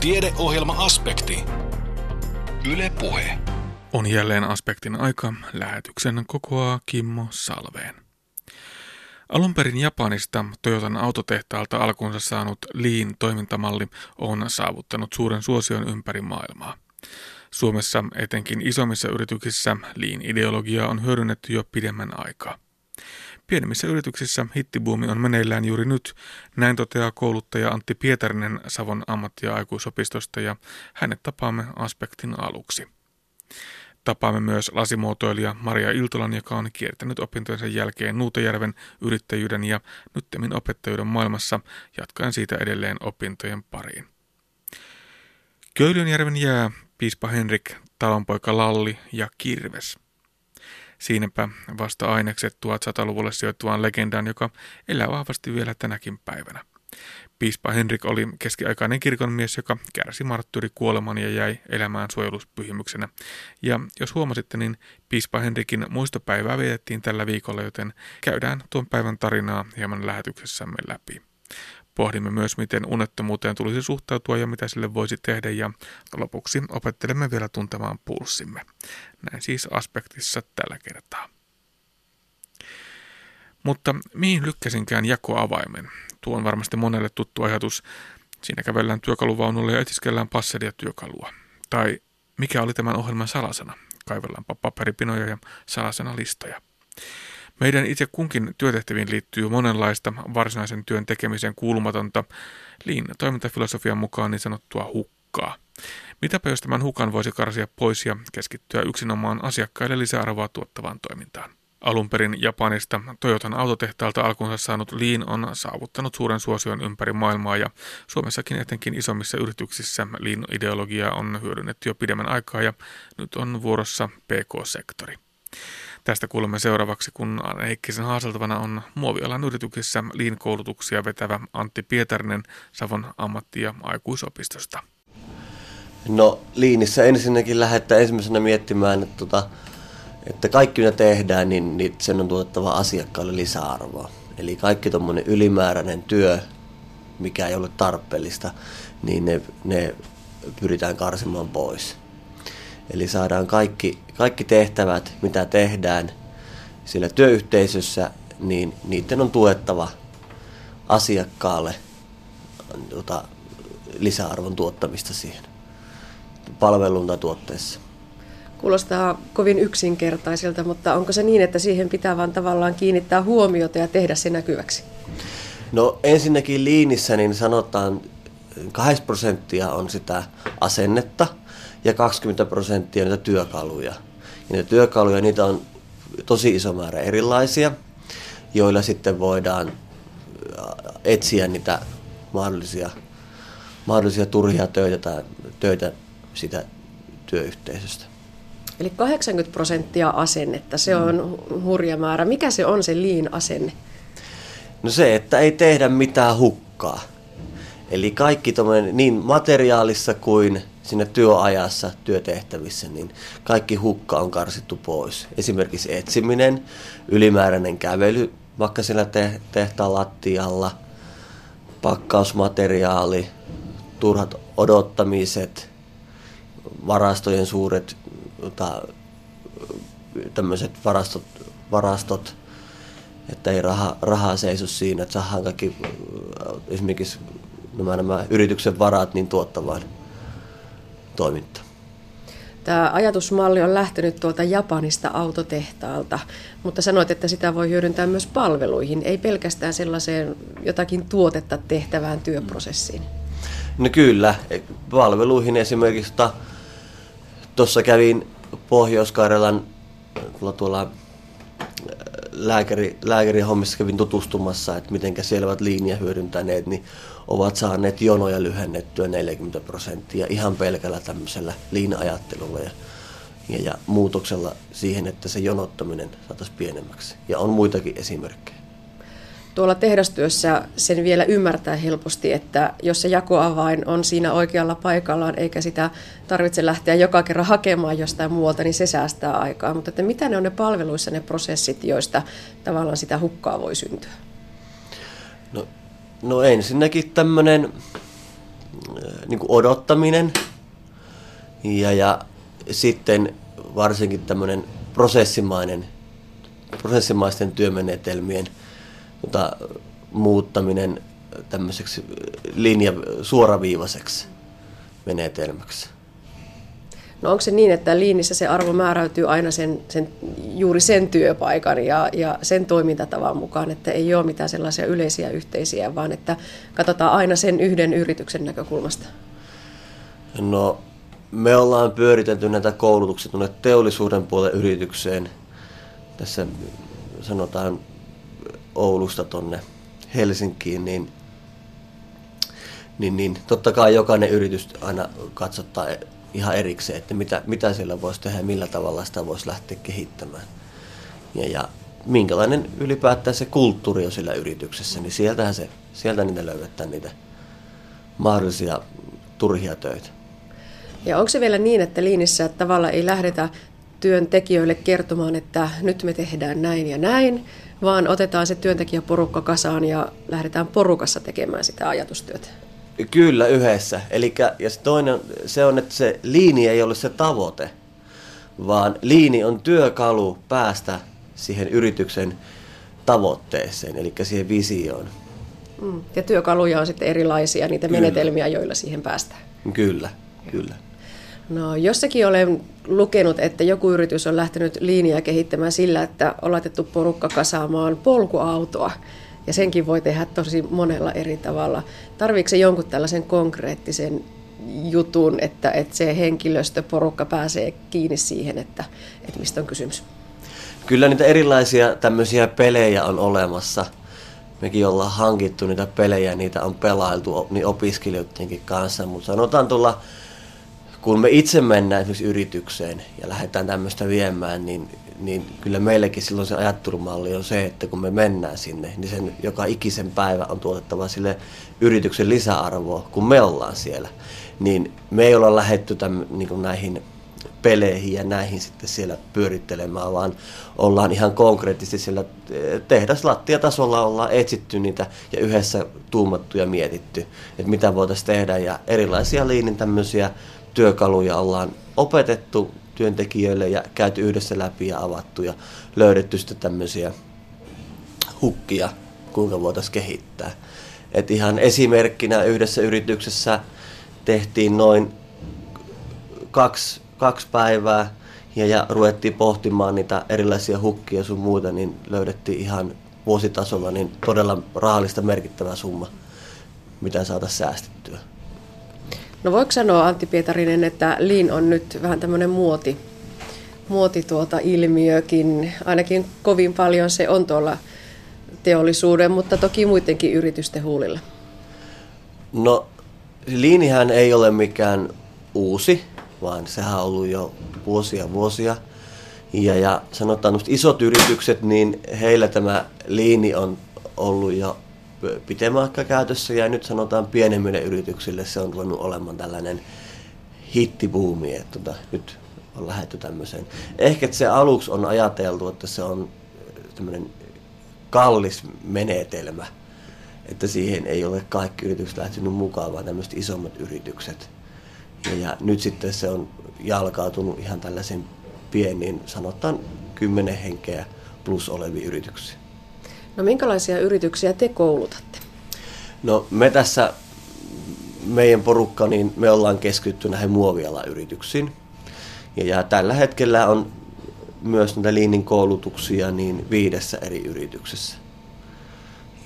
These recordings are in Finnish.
Tiedeohjelma-aspekti. Yle Puhe. On jälleen aspektin aika. Lähetyksen kokoaa Kimmo Salveen. Alun perin Japanista Toyotan autotehtaalta alkunsa saanut Lean toimintamalli on saavuttanut suuren suosion ympäri maailmaa. Suomessa etenkin isommissa yrityksissä Lean-ideologiaa on hyödynnetty jo pidemmän aikaa. Pienemmissä yrityksissä hittibuumi on meneillään juuri nyt, näin toteaa kouluttaja Antti Pietarinen Savon ammatti- ja aikuisopistosta ja hänet tapaamme aspektin aluksi. Tapaamme myös lasimuotoilija Maria Iltolan, joka on kiertänyt opintojensa jälkeen Nuutajärven yrittäjyyden ja nyttemmin opettajuuden maailmassa, jatkaen siitä edelleen opintojen pariin. Köylynjärven jää piispa Henrik, talonpoika Lalli ja Kirves – Siinäpä vasta ainekset 1100-luvulle sijoittuvan legendaan, joka elää vahvasti vielä tänäkin päivänä. Piispa Henrik oli keskiaikainen kirkonmies, joka kärsi marttyyri kuoleman ja jäi elämään suojeluspyhimyksenä. Ja jos huomasitte, niin piispa Henrikin muistopäivää vietettiin tällä viikolla, joten käydään tuon päivän tarinaa hieman lähetyksessämme läpi. Pohdimme myös, miten unettomuuteen tulisi suhtautua ja mitä sille voisi tehdä ja lopuksi opettelemme vielä tuntemaan pulssimme. Näin siis aspektissa tällä kertaa. Mutta mihin lykkäsinkään jakoavaimen? Tuo on varmasti monelle tuttu ajatus. Siinä kävellään työkaluvaunulle ja etiskellään passelia työkalua. Tai mikä oli tämän ohjelman salasana? Kaivellaanpa paperipinoja ja salasana listoja. Meidän itse kunkin työtehtäviin liittyy monenlaista varsinaisen työn tekemiseen kuulumatonta, liin toimintafilosofian mukaan niin sanottua hukkaa. Mitäpä jos tämän hukan voisi karsia pois ja keskittyä yksinomaan asiakkaille lisäarvoa tuottavaan toimintaan? Alun perin Japanista Toyotan autotehtaalta alkunsa saanut Lean on saavuttanut suuren suosion ympäri maailmaa ja Suomessakin etenkin isommissa yrityksissä Lean-ideologiaa on hyödynnetty jo pidemmän aikaa ja nyt on vuorossa PK-sektori. Tästä kuulemme seuraavaksi, kun Heikkisen haaseltavana on muovialan yrityksissä liin-koulutuksia vetävä Antti Pietarinen Savon ammatti- ja aikuisopistosta. No liinissä ensinnäkin lähdetään ensimmäisenä miettimään, että, tota, että kaikki mitä tehdään, niin, niin sen on tuottava asiakkaalle lisäarvoa. Eli kaikki tuommoinen ylimääräinen työ, mikä ei ole tarpeellista, niin ne, ne pyritään karsimaan pois. Eli saadaan kaikki, kaikki tehtävät, mitä tehdään sillä työyhteisössä, niin niiden on tuettava asiakkaalle tota, lisäarvon tuottamista siihen palvelun tai tuotteessa. Kuulostaa kovin yksinkertaiselta, mutta onko se niin, että siihen pitää vaan tavallaan kiinnittää huomiota ja tehdä se näkyväksi? No ensinnäkin liinissä niin sanotaan 8 prosenttia on sitä asennetta – ja 20 prosenttia niitä työkaluja. Niitä työkaluja, niitä on tosi iso määrä erilaisia, joilla sitten voidaan äh, etsiä niitä mahdollisia, mahdollisia turhia töitä tai töitä sitä työyhteisöstä. Eli 80 prosenttia asennetta, se on hurja määrä. Mikä se on se liin asenne? No se, että ei tehdä mitään hukkaa. Eli kaikki niin materiaalissa kuin siinä työajassa, työtehtävissä, niin kaikki hukka on karsittu pois. Esimerkiksi etsiminen, ylimääräinen kävely vaikka siellä te- tehtaan lattialla, pakkausmateriaali, turhat odottamiset, varastojen suuret tota, tämmöiset varastot, varastot, että ei raha, rahaa seiso siinä, että saadaan kaikki esimerkiksi nämä, nämä yrityksen varat niin tuottavaan toimintaa. Tämä ajatusmalli on lähtenyt tuolta Japanista autotehtaalta, mutta sanoit, että sitä voi hyödyntää myös palveluihin, ei pelkästään sellaiseen jotakin tuotetta tehtävään työprosessiin. No kyllä, palveluihin esimerkiksi tuossa kävin Pohjois-Karjalan tuolla, lääkäri, lääkärin hommissa kävin tutustumassa, että miten siellä ovat linja hyödyntäneet, niin ovat saaneet jonoja lyhennettyä 40 prosenttia ihan pelkällä tämmöisellä liina-ajattelulla ja, ja, ja muutoksella siihen, että se jonottaminen saataisiin pienemmäksi. Ja on muitakin esimerkkejä. Tuolla tehdastyössä sen vielä ymmärtää helposti, että jos se jakoavain on siinä oikealla paikallaan, eikä sitä tarvitse lähteä joka kerran hakemaan jostain muualta, niin se säästää aikaa. Mutta että mitä ne on ne palveluissa ne prosessit, joista tavallaan sitä hukkaa voi syntyä? No No ensinnäkin tämmöinen niin odottaminen ja, ja sitten varsinkin tämmöinen prosessimainen, prosessimaisten työmenetelmien jota, muuttaminen tämmöiseksi linja, suoraviivaiseksi menetelmäksi. No onko se niin, että liinissä se arvo määräytyy aina sen, sen, juuri sen työpaikan ja, ja sen toimintatavan mukaan, että ei ole mitään sellaisia yleisiä yhteisiä, vaan että katsotaan aina sen yhden yrityksen näkökulmasta? No me ollaan pyöritelty näitä koulutuksia tuonne teollisuuden puolen yritykseen. Tässä sanotaan Oulusta tuonne Helsinkiin, niin, niin, niin totta kai jokainen yritys aina katsottaa ihan erikseen, että mitä, mitä siellä voisi tehdä ja millä tavalla sitä voisi lähteä kehittämään. Ja, ja minkälainen ylipäätään se kulttuuri on sillä yrityksessä, niin sieltähän se, sieltä niitä löydetään niitä mahdollisia turhia töitä. Ja onko se vielä niin, että liinissä tavalla ei lähdetä työntekijöille kertomaan, että nyt me tehdään näin ja näin, vaan otetaan se työntekijäporukka kasaan ja lähdetään porukassa tekemään sitä ajatustyötä? Kyllä, yhdessä. Elikkä, ja se toinen se on, että se liini ei ole se tavoite, vaan liini on työkalu päästä siihen yrityksen tavoitteeseen, eli siihen visioon. Mm. Ja työkaluja on sitten erilaisia, niitä kyllä. menetelmiä, joilla siihen päästään. Kyllä, kyllä. No jossakin olen lukenut, että joku yritys on lähtenyt linjaa kehittämään sillä, että on laitettu porukka kasaamaan polkuautoa. Ja senkin voi tehdä tosi monella eri tavalla. Tarviiko jonkun tällaisen konkreettisen jutun, että, että se henkilöstöporukka pääsee kiinni siihen, että, että mistä on kysymys? Kyllä niitä erilaisia tämmöisiä pelejä on olemassa. Mekin ollaan hankittu niitä pelejä, niitä on pelailtu niin opiskelijoidenkin kanssa, mutta sanotaan tuolla kun me itse mennään esimerkiksi yritykseen ja lähdetään tämmöistä viemään, niin, niin kyllä meillekin silloin se ajattelumalli on se, että kun me mennään sinne, niin sen joka ikisen päivä on tuotettava sille yrityksen lisäarvoa, kun me ollaan siellä. Niin me ei olla lähetty tämän, niin näihin peleihin ja näihin sitten siellä pyörittelemään, vaan ollaan ihan konkreettisesti siellä eh, tehdaslattiatasolla ollaan etsitty niitä ja yhdessä tuumattu ja mietitty, että mitä voitaisiin tehdä ja erilaisia liinin tämmöisiä työkaluja ollaan opetettu työntekijöille ja käyty yhdessä läpi ja avattu ja löydetty sitten tämmöisiä hukkia, kuinka voitaisiin kehittää. Et ihan esimerkkinä yhdessä yrityksessä tehtiin noin kaksi, kaksi päivää ja, ja ruvettiin pohtimaan niitä erilaisia hukkia sun muuta, niin löydettiin ihan vuositasolla niin todella rahallista merkittävä summa, mitä saataisiin säästettyä. No voiko sanoa Antti Pietarinen, että Lean on nyt vähän tämmöinen muoti, muoti tuota ilmiökin, ainakin kovin paljon se on tuolla teollisuuden, mutta toki muidenkin yritysten huulilla? No Leanihän ei ole mikään uusi, vaan sehän on ollut jo vuosia vuosia. Ja, ja sanotaan, että isot yritykset, niin heillä tämä liini on ollut jo pitemmän käytössä ja nyt sanotaan pienemmille yrityksille se on ruvennut olemaan tällainen hittibuumi, että tota, nyt on lähetty tämmöiseen. Ehkä se aluksi on ajateltu, että se on tämmöinen kallis menetelmä, että siihen ei ole kaikki yritykset lähtenyt mukaan, vaan tämmöiset isommat yritykset. Ja, ja nyt sitten se on jalkautunut ihan tällaisen pieniin, sanotaan kymmenen henkeä plus oleviin yrityksiin. No minkälaisia yrityksiä te koulutatte? No me tässä, meidän porukka, niin me ollaan keskitty näihin muovialayrityksiin. Ja, ja tällä hetkellä on myös näitä liinin koulutuksia niin viidessä eri yrityksessä.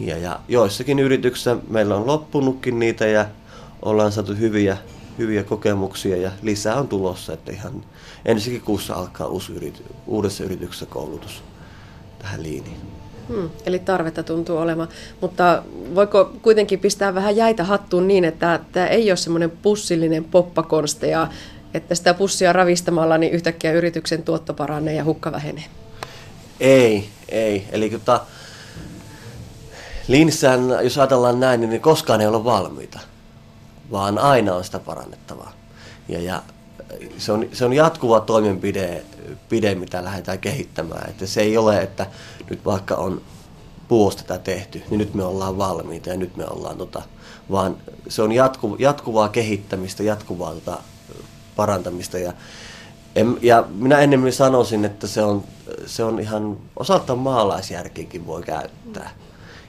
Ja, ja joissakin yrityksissä meillä on loppunutkin niitä ja ollaan saatu hyviä, hyviä kokemuksia ja lisää on tulossa, että ihan ensikin kuussa alkaa uusi yrity, uudessa yrityksessä koulutus tähän liiniin. Hmm, eli tarvetta tuntuu olemaan. Mutta voiko kuitenkin pistää vähän jäitä hattuun niin, että tämä ei ole semmoinen pussillinen poppakonsteja, että sitä pussia ravistamalla niin yhtäkkiä yrityksen tuotto paranee ja hukka vähenee? Ei, ei. Eli tota, Linssään, jos ajatellaan näin, niin koskaan ei ole valmiita, vaan aina on sitä parannettavaa. Ja, ja se, on, se on jatkuva toimenpide, pide, lähdetään kehittämään. Että se ei ole, että nyt vaikka on vuosi tätä tehty, niin nyt me ollaan valmiita ja nyt me ollaan tota, vaan se on jatku, jatkuvaa kehittämistä, jatkuvaa tota, parantamista ja, en, ja minä enemmän sanoisin, että se on, se on ihan osaltaan maalaisjärkiinkin voi käyttää.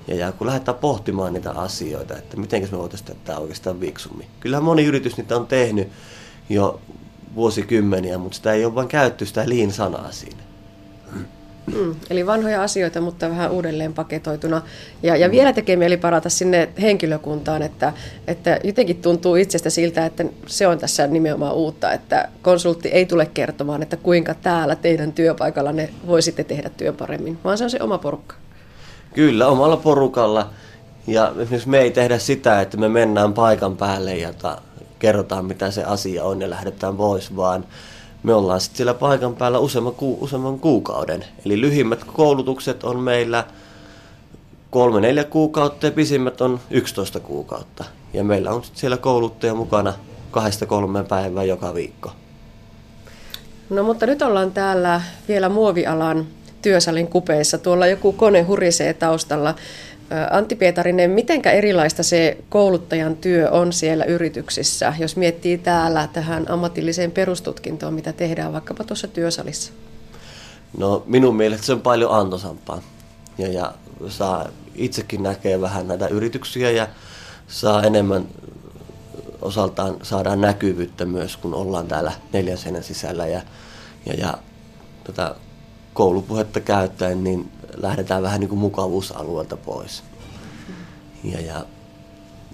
Ja, ja kun lähdetään pohtimaan niitä asioita, että miten me voitaisiin tehdä tämä oikeastaan viksummin. Kyllähän moni yritys niitä on tehnyt jo vuosikymmeniä, mutta sitä ei ole vain käytetty sitä liin-sanaa siinä. Mm, eli vanhoja asioita, mutta vähän uudelleen paketoituna. Ja, ja vielä tekee mieli parata sinne henkilökuntaan, että, että jotenkin tuntuu itsestä siltä, että se on tässä nimenomaan uutta, että konsultti ei tule kertomaan, että kuinka täällä teidän työpaikalla ne voisitte tehdä työn paremmin, vaan se on se oma porukka. Kyllä, omalla porukalla. Ja esimerkiksi me ei tehdä sitä, että me mennään paikan päälle ja ta, kerrotaan, mitä se asia on ja lähdetään pois, vaan me ollaan sitten siellä paikan päällä useamman, ku, useamman kuukauden. Eli lyhimmät koulutukset on meillä kolme, neljä kuukautta ja pisimmät on 11 kuukautta. Ja meillä on sitten siellä kouluttaja mukana kahdesta kolmeen päivää joka viikko. No mutta nyt ollaan täällä vielä muovialan työsalin kupeissa. Tuolla joku kone hurisee taustalla. Antti Pietarinen, mitenkä erilaista se kouluttajan työ on siellä yrityksissä, jos miettii täällä tähän ammatilliseen perustutkintoon, mitä tehdään vaikkapa tuossa työsalissa? No minun mielestä se on paljon antoisampaa. Ja, ja saa itsekin näkee vähän näitä yrityksiä ja saa enemmän osaltaan saadaan näkyvyyttä myös, kun ollaan täällä neljän seinän sisällä ja, ja, ja tätä koulupuhetta käyttäen, niin lähdetään vähän niin kuin mukavuusalueelta pois. Ja, ja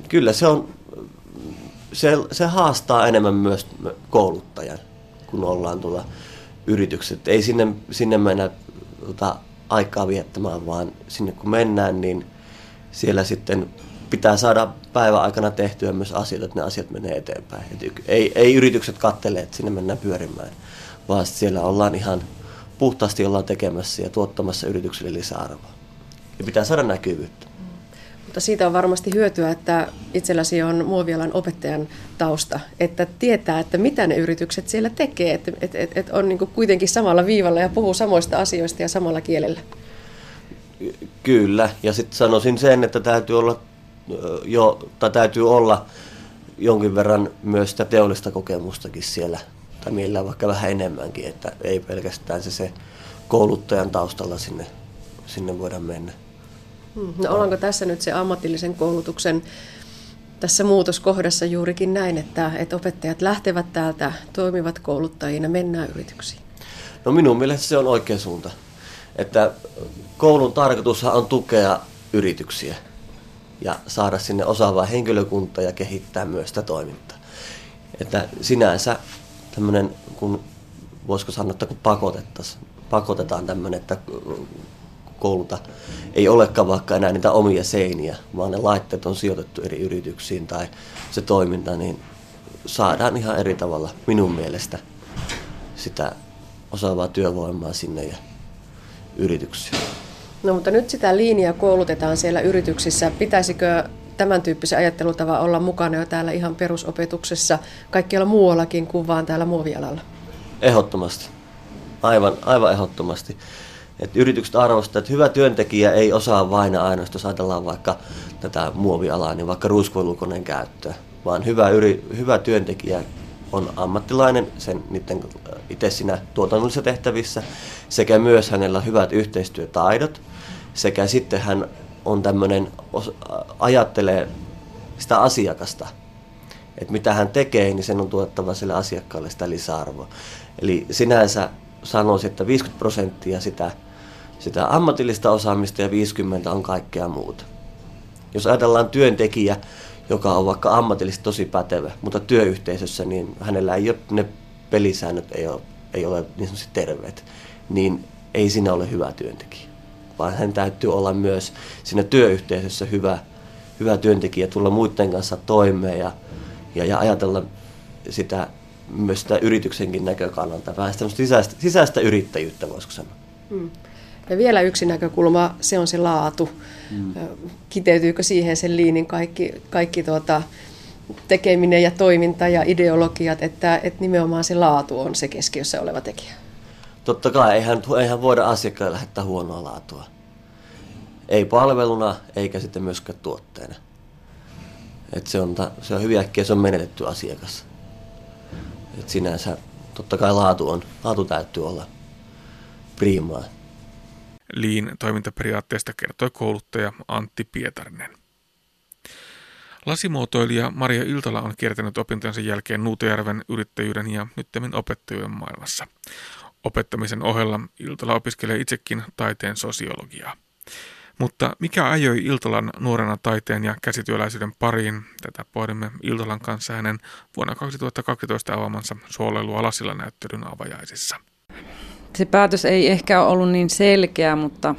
kyllä se on, se, se haastaa enemmän myös kouluttajan, kun ollaan tuolla yritykset. Ei sinne, sinne mennä tota, aikaa viettämään, vaan sinne kun mennään, niin siellä sitten pitää saada päivän aikana tehtyä myös asioita, että ne asiat menee eteenpäin. Et ei, ei yritykset kattele, että sinne mennään pyörimään, vaan siellä ollaan ihan puhtaasti ollaan tekemässä ja tuottamassa yrityksille lisäarvoa. Ja pitää saada näkyvyyttä. Mutta siitä on varmasti hyötyä, että itselläsi on muovialan opettajan tausta, että tietää, että mitä ne yritykset siellä tekee, että et, et, et on niin kuitenkin samalla viivalla ja puhuu samoista asioista ja samalla kielellä. Kyllä, ja sitten sanoisin sen, että täytyy olla, jo, tai täytyy olla jonkin verran myös sitä teollista kokemustakin siellä tai mielellään vaikka vähän enemmänkin, että ei pelkästään se, se kouluttajan taustalla sinne, sinne voida mennä. Hmm. No ollaanko tässä nyt se ammatillisen koulutuksen tässä muutoskohdassa juurikin näin, että, että opettajat lähtevät täältä, toimivat kouluttajina, mennään yrityksiin? No minun mielestä se on oikea suunta. Että koulun tarkoitus on tukea yrityksiä ja saada sinne osaavaa henkilökuntaa ja kehittää myös sitä toimintaa. Että sinänsä tämmöinen, kun voisiko sanoa, että kun pakotetaan tämmöinen, että kouluta ei olekaan vaikka enää niitä omia seiniä, vaan ne laitteet on sijoitettu eri yrityksiin tai se toiminta, niin saadaan ihan eri tavalla minun mielestä sitä osaavaa työvoimaa sinne ja yrityksiin. No mutta nyt sitä linjaa koulutetaan siellä yrityksissä. Pitäisikö tämän tyyppisen ajattelutavan olla mukana jo täällä ihan perusopetuksessa kaikkialla muuallakin kuin vaan täällä muovialalla? Ehdottomasti. Aivan, aivan ehdottomasti. Et yritykset arvostavat, että hyvä työntekijä ei osaa vain ainoastaan, jos ajatellaan vaikka tätä muovialaa, niin vaikka ruuskoilukoneen käyttöä, vaan hyvä, yri, hyvä työntekijä on ammattilainen sen niiden itse siinä tuotannollisissa tehtävissä, sekä myös hänellä hyvät yhteistyötaidot, sekä sitten hän on tämmöinen, ajattelee sitä asiakasta, että mitä hän tekee, niin sen on tuottava sille asiakkaalle sitä lisäarvoa. Eli sinänsä sanoisin, että 50 prosenttia sitä, sitä ammatillista osaamista ja 50 on kaikkea muuta. Jos ajatellaan työntekijä, joka on vaikka ammatillisesti tosi pätevä, mutta työyhteisössä, niin hänellä ei ole, ne pelisäännöt ei ole, ei ole niin sanotusti terveet, niin ei siinä ole hyvä työntekijä vaan hän täytyy olla myös siinä työyhteisössä hyvä, hyvä työntekijä, tulla muiden kanssa toimeen ja, ja, ja ajatella sitä myös sitä yrityksenkin näkökannalta, vähän sisäistä, sisäistä yrittäjyyttä, voisiko sanoa. Hmm. Ja vielä yksi näkökulma, se on se laatu. Hmm. Kiteytyykö siihen sen liinin kaikki, kaikki tuota, tekeminen ja toiminta ja ideologiat, että, että nimenomaan se laatu on se keskiössä oleva tekijä? Totta kai eihän, eihän voida asiakkaalle lähettää huonoa laatua. Ei palveluna eikä sitten myöskään tuotteena. Et se, on, se on hyvin äkkiä, se on menetetty asiakas. Et sinänsä totta kai laatu, on, laatu täytyy olla priimaa. Liin toimintaperiaatteesta kertoi kouluttaja Antti Pietarinen. Lasimuotoilija Maria Iltala on kiertänyt opintojensa jälkeen Nuutajärven yrittäjyyden ja nyttemmin opettajuuden maailmassa. Opettamisen ohella Iltala opiskelee itsekin taiteen sosiologiaa. Mutta mikä ajoi Iltalan nuorena taiteen ja käsityöläisyyden pariin? Tätä pohdimme Iltalan kanssa hänen vuonna 2012 avaamansa Suoleilua Lasilla näyttelyn avajaisissa. Se päätös ei ehkä ole ollut niin selkeä, mutta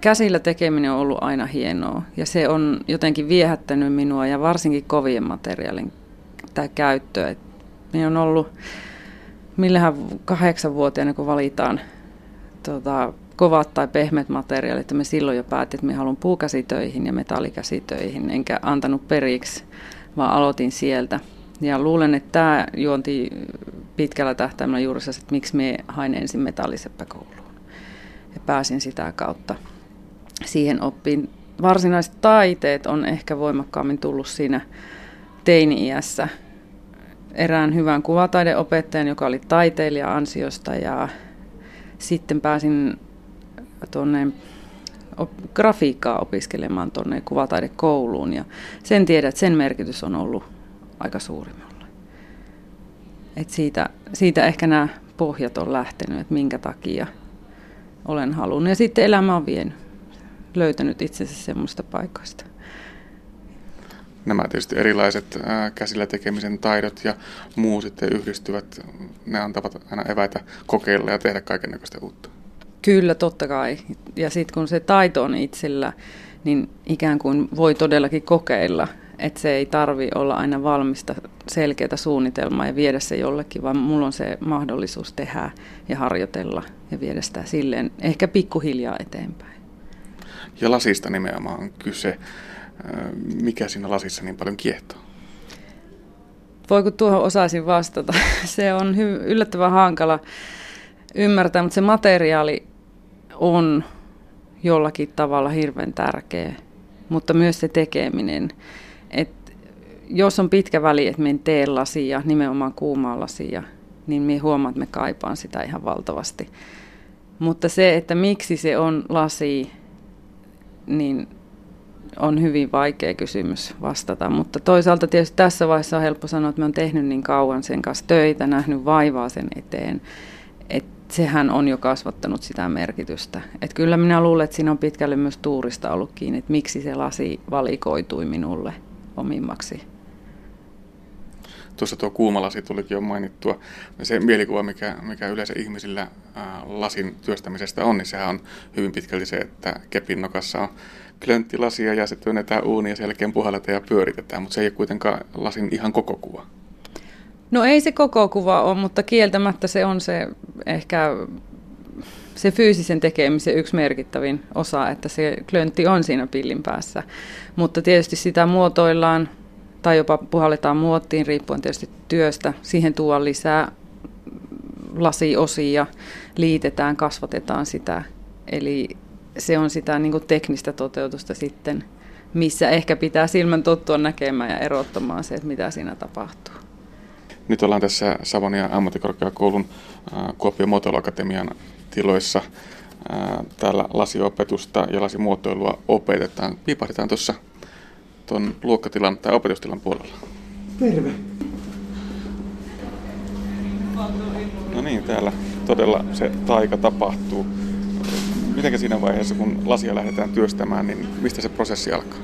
käsillä tekeminen on ollut aina hienoa ja se on jotenkin viehättänyt minua ja varsinkin kovien materiaalin tämä käyttö. Minä on ollut, millähän kahdeksanvuotiaana kun valitaan tota, kovat tai pehmeät materiaalit, että me silloin jo päätin, että me haluan puukäsitöihin ja metallikäsitöihin, enkä antanut periksi, vaan aloitin sieltä. Ja luulen, että tämä juonti pitkällä tähtäimellä juuri se, että miksi me hain ensin metalliseppäkouluun. Ja pääsin sitä kautta siihen oppiin. Varsinaiset taiteet on ehkä voimakkaammin tullut siinä teini-iässä. Erään hyvän kuvataideopettajan, joka oli taiteilija ansiosta ja sitten pääsin tuonne grafiikkaa opiskelemaan tuonne kuvataidekouluun ja sen tiedät, sen merkitys on ollut aika suuri mulle. Et siitä, siitä ehkä nämä pohjat on lähtenyt, että minkä takia olen halunnut. Ja sitten elämä on vienyt, löytänyt itsensä semmoista paikoista. Nämä tietysti erilaiset käsillä tekemisen taidot ja muu sitten yhdistyvät. Ne antavat aina eväitä kokeilla ja tehdä kaiken uutta. Kyllä, totta kai. Ja sitten kun se taito on itsellä, niin ikään kuin voi todellakin kokeilla. Että se ei tarvi olla aina valmista selkeää suunnitelmaa ja viedä se jollekin, vaan mulla on se mahdollisuus tehdä ja harjoitella ja viedä sitä silleen ehkä pikkuhiljaa eteenpäin. Ja lasista nimenomaan on kyse. Mikä siinä lasissa niin paljon kiehtoo? Voi kun tuohon osaisin vastata. Se on hy- yllättävän hankala ymmärtää, mutta se materiaali on jollakin tavalla hirveän tärkeä, mutta myös se tekeminen. Et jos on pitkä väli, että me tee lasia, nimenomaan kuumaa lasia, niin me huomaan, että me kaipaan sitä ihan valtavasti. Mutta se, että miksi se on lasi, niin on hyvin vaikea kysymys vastata. Mutta toisaalta tietysti tässä vaiheessa on helppo sanoa, että me on tehnyt niin kauan sen kanssa töitä, nähnyt vaivaa sen eteen, että sehän on jo kasvattanut sitä merkitystä. Et kyllä minä luulen, että siinä on pitkälle myös tuurista ollut kiinni, että miksi se lasi valikoitui minulle omimmaksi. Tuossa tuo kuumalasi tulikin jo mainittua. Se mielikuva, mikä, mikä yleensä ihmisillä lasin työstämisestä on, niin sehän on hyvin pitkälti se, että kepin nokassa on klönttilasia ja se työnnetään uuniin ja sen jälkeen puhalletaan ja pyöritetään, mutta se ei ole kuitenkaan lasin ihan koko kuva. No ei se koko kuva ole, mutta kieltämättä se on se ehkä se fyysisen tekemisen yksi merkittävin osa, että se klöntti on siinä pillin päässä. Mutta tietysti sitä muotoillaan tai jopa puhalletaan muottiin riippuen tietysti työstä. Siihen tuo lisää lasiosia, liitetään, kasvatetaan sitä. Eli se on sitä niin teknistä toteutusta sitten, missä ehkä pitää silmän tottua näkemään ja erottamaan se, että mitä siinä tapahtuu. Nyt ollaan tässä Savonia ammattikorkeakoulun Kuopion muotoiluakatemian tiloissa. Täällä lasiopetusta ja lasimuotoilua opetetaan. Piipahdetaan tuossa tuon luokkatilan tai opetustilan puolella. Terve. No niin, täällä todella se taika tapahtuu. Miten siinä vaiheessa, kun lasia lähdetään työstämään, niin mistä se prosessi alkaa?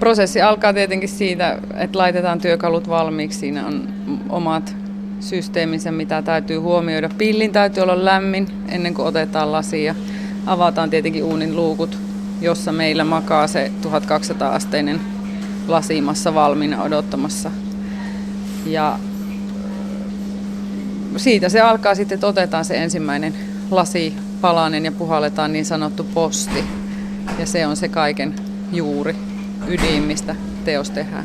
Prosessi alkaa tietenkin siitä, että laitetaan työkalut valmiiksi. Siinä on omat systeeminsä, mitä täytyy huomioida. Pillin täytyy olla lämmin ennen kuin otetaan lasia. Avataan tietenkin uunin luukut, jossa meillä makaa se 1200-asteinen lasimassa valmiina odottamassa. Ja siitä se alkaa sitten, että otetaan se ensimmäinen lasi palanen ja puhalletaan niin sanottu posti. Ja se on se kaiken juuri ydin, mistä teos tehdään.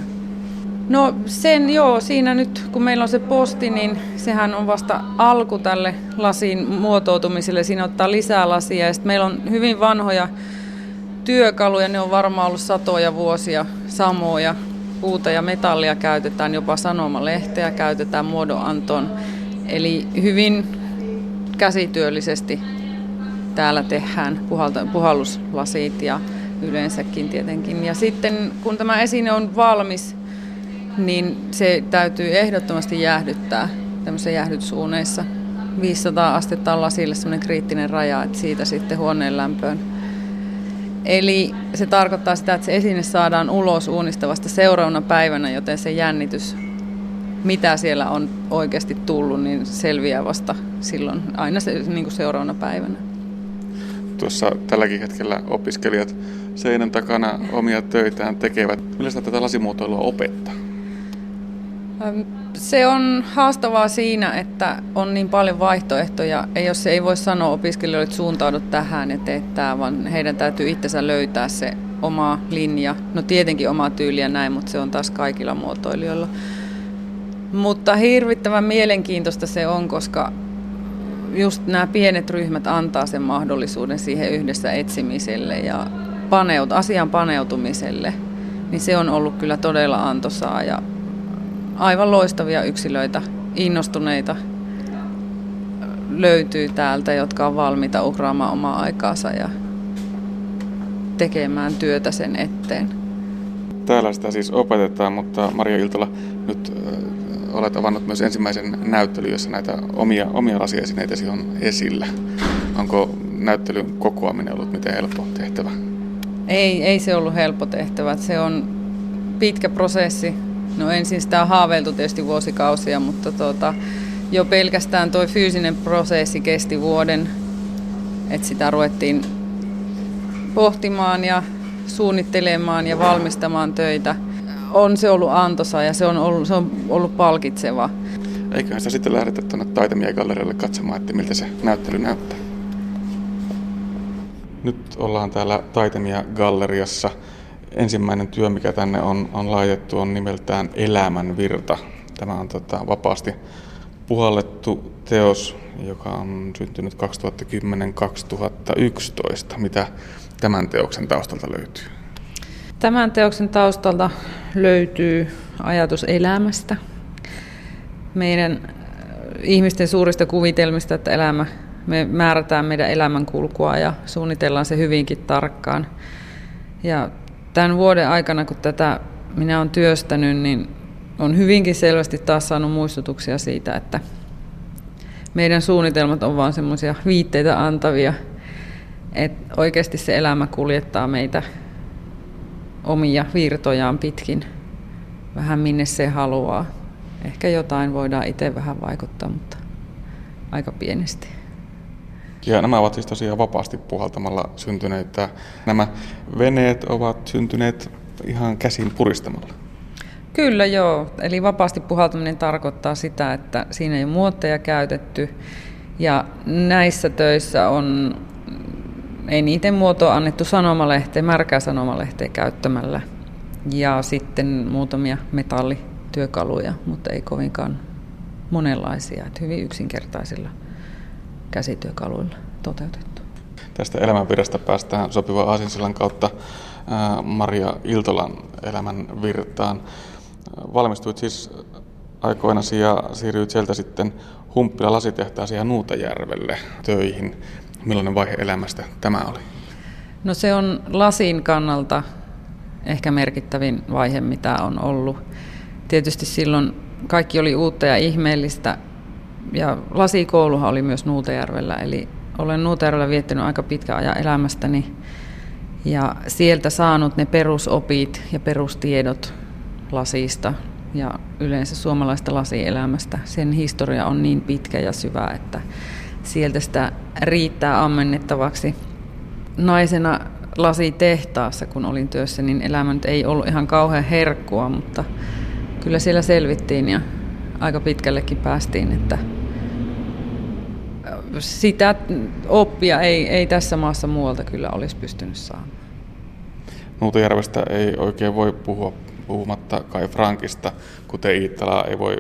No sen joo, siinä nyt kun meillä on se posti, niin sehän on vasta alku tälle lasin muotoutumiselle. Siinä ottaa lisää lasia ja meillä on hyvin vanhoja työkaluja, ne on varmaan ollut satoja vuosia samoja. Puuta ja metallia käytetään, jopa sanomalehteä käytetään muodonantoon. Eli hyvin käsityöllisesti täällä tehdään puhalluslasit ja yleensäkin tietenkin. Ja sitten kun tämä esine on valmis, niin se täytyy ehdottomasti jäähdyttää tämmöisissä jäähdytysuuneissa. 500 astetta on lasille semmoinen kriittinen raja, että siitä sitten huoneen lämpöön. Eli se tarkoittaa sitä, että se esine saadaan ulos uunista vasta seuraavana päivänä, joten se jännitys, mitä siellä on oikeasti tullut, niin selviää vasta silloin aina se, niin kuin seuraavana päivänä. Tuossa tälläkin hetkellä opiskelijat seinän takana omia töitään tekevät. Millaista tätä lasimuotoilua opettaa? Se on haastavaa siinä, että on niin paljon vaihtoehtoja. Ei, jos ei voi sanoa opiskelijoille, että suuntaudu tähän ja tämä, vaan heidän täytyy itsensä löytää se oma linja. No tietenkin oma tyyli ja näin, mutta se on taas kaikilla muotoilijoilla. Mutta hirvittävän mielenkiintoista se on, koska just nämä pienet ryhmät antaa sen mahdollisuuden siihen yhdessä etsimiselle ja paneut, asian paneutumiselle. Niin se on ollut kyllä todella antoisaa ja aivan loistavia yksilöitä, innostuneita löytyy täältä, jotka on valmiita uhraamaan omaa aikaansa ja tekemään työtä sen eteen. Täällä sitä siis opetetaan, mutta Maria Iltola, nyt olet avannut myös ensimmäisen näyttelyn, jossa näitä omia, omia lasiesineitä on esillä. Onko näyttelyn kokoaminen ollut miten helppo tehtävä? Ei, ei se ollut helppo tehtävä. Se on pitkä prosessi. No ensin sitä on haaveiltu tietysti vuosikausia, mutta tuota, jo pelkästään tuo fyysinen prosessi kesti vuoden. Että sitä ruvettiin pohtimaan ja suunnittelemaan ja valmistamaan töitä. On se ollut antoisa ja se on ollut, se on ollut palkitseva. Eiköhän sitä sitten lähdetä tuonne Taitemia-gallerialle katsomaan, että miltä se näyttely näyttää. Nyt ollaan täällä Taitemia-galleriassa ensimmäinen työ, mikä tänne on, on laitettu, on nimeltään Elämän virta. Tämä on tota, vapaasti puhallettu teos, joka on syntynyt 2010-2011. Mitä tämän teoksen taustalta löytyy? Tämän teoksen taustalta löytyy ajatus elämästä. Meidän äh, ihmisten suurista kuvitelmista, että elämä, me määrätään meidän elämänkulkua ja suunnitellaan se hyvinkin tarkkaan. Ja tämän vuoden aikana, kun tätä minä olen työstänyt, niin on hyvinkin selvästi taas saanut muistutuksia siitä, että meidän suunnitelmat on vain semmoisia viitteitä antavia, että oikeasti se elämä kuljettaa meitä omia virtojaan pitkin vähän minne se haluaa. Ehkä jotain voidaan itse vähän vaikuttaa, mutta aika pienesti. Ja nämä ovat siis tosiaan vapaasti puhaltamalla syntyneitä. Nämä veneet ovat syntyneet ihan käsin puristamalla. Kyllä joo. Eli vapaasti puhaltaminen tarkoittaa sitä, että siinä ei ole muotteja käytetty. Ja näissä töissä on eniten muotoa annettu sanomalehteen, märkää sanomalehteen käyttämällä. Ja sitten muutamia metallityökaluja, mutta ei kovinkaan monenlaisia. Että hyvin yksinkertaisilla käsityökaluilla toteutettu. Tästä elämänvirrasta päästään sopivan aasinsillan kautta Maria Iltolan elämän virtaan. Valmistuit siis aikoinasi ja siirryit sieltä sitten Humppila lasitehtaaseen ja Nuutajärvelle töihin. Millainen vaihe elämästä tämä oli? No se on lasin kannalta ehkä merkittävin vaihe, mitä on ollut. Tietysti silloin kaikki oli uutta ja ihmeellistä. Ja lasikouluhan oli myös Nuutajärvellä, eli olen Nuutajärvellä viettänyt aika pitkä ajan elämästäni. Ja sieltä saanut ne perusopit ja perustiedot lasista ja yleensä suomalaista lasielämästä. Sen historia on niin pitkä ja syvä, että sieltä sitä riittää ammennettavaksi. Naisena lasitehtaassa, kun olin työssä, niin elämä nyt ei ollut ihan kauhean herkkua, mutta kyllä siellä selvittiin ja aika pitkällekin päästiin, että sitä oppia ei, ei tässä maassa muualta kyllä olisi pystynyt saamaan. Nuutajärvestä ei oikein voi puhua puhumatta Kai Frankista, kuten Iittala ei voi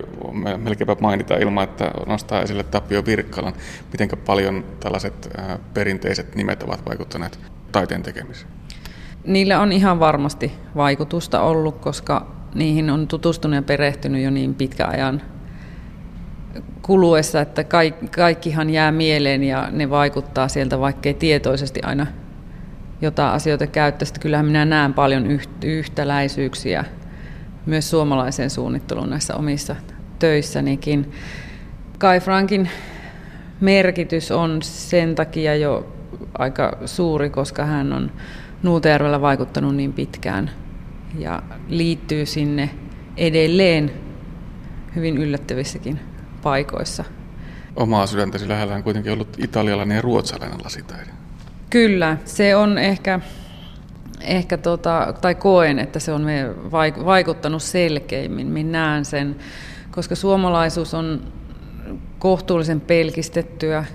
melkeinpä mainita ilman, että nostaa esille Tapio Virkkalan. Miten paljon tällaiset perinteiset nimet ovat vaikuttaneet taiteen tekemiseen? niillä on ihan varmasti vaikutusta ollut, koska niihin on tutustunut ja perehtynyt jo niin pitkä ajan kuluessa, että kaikkihan jää mieleen ja ne vaikuttaa sieltä, vaikkei tietoisesti aina jotain asioita käyttäisi. Kyllähän minä näen paljon yhtäläisyyksiä myös suomalaiseen suunnitteluun näissä omissa töissänikin. Kai Frankin merkitys on sen takia jo aika suuri, koska hän on Nuutajärvellä vaikuttanut niin pitkään ja liittyy sinne edelleen hyvin yllättävissäkin paikoissa. Omaa sydäntäsi lähellä on kuitenkin ollut italialainen ja ruotsalainen lasitaide. Kyllä, se on ehkä, ehkä tota, tai koen, että se on vaikuttanut selkeimmin. Minä näen sen, koska suomalaisuus on kohtuullisen pelkistettyä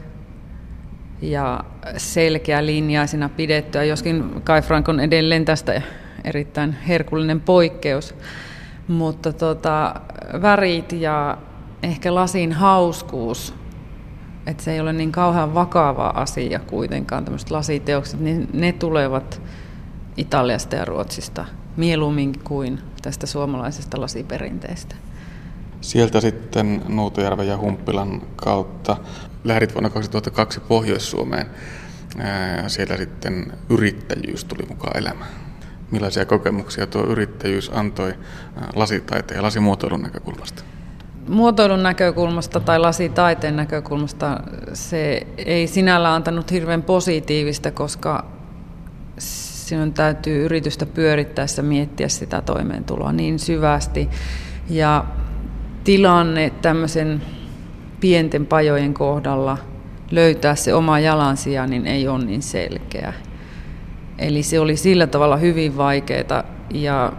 ja selkeä linjaisena pidettyä, joskin Kai Frank on edelleen tästä erittäin herkullinen poikkeus. Mutta tota, värit ja ehkä lasin hauskuus, että se ei ole niin kauhean vakava asia kuitenkaan, tämmöiset lasiteokset, niin ne tulevat Italiasta ja Ruotsista mieluummin kuin tästä suomalaisesta lasiperinteestä. Sieltä sitten Nuutojärven ja Humppilan kautta lähdit vuonna 2002 Pohjois-Suomeen. Siellä sitten yrittäjyys tuli mukaan elämään. Millaisia kokemuksia tuo yrittäjyys antoi lasitaiteen ja lasimuotoilun näkökulmasta? Muotoilun näkökulmasta tai lasitaiteen näkökulmasta se ei sinällä antanut hirveän positiivista, koska sinun täytyy yritystä pyörittäessä miettiä sitä toimeentuloa niin syvästi. Ja tilanne tämmöisen pienten pajojen kohdalla löytää se oma jalansija, niin ei ole niin selkeä. Eli se oli sillä tavalla hyvin vaikeaa ja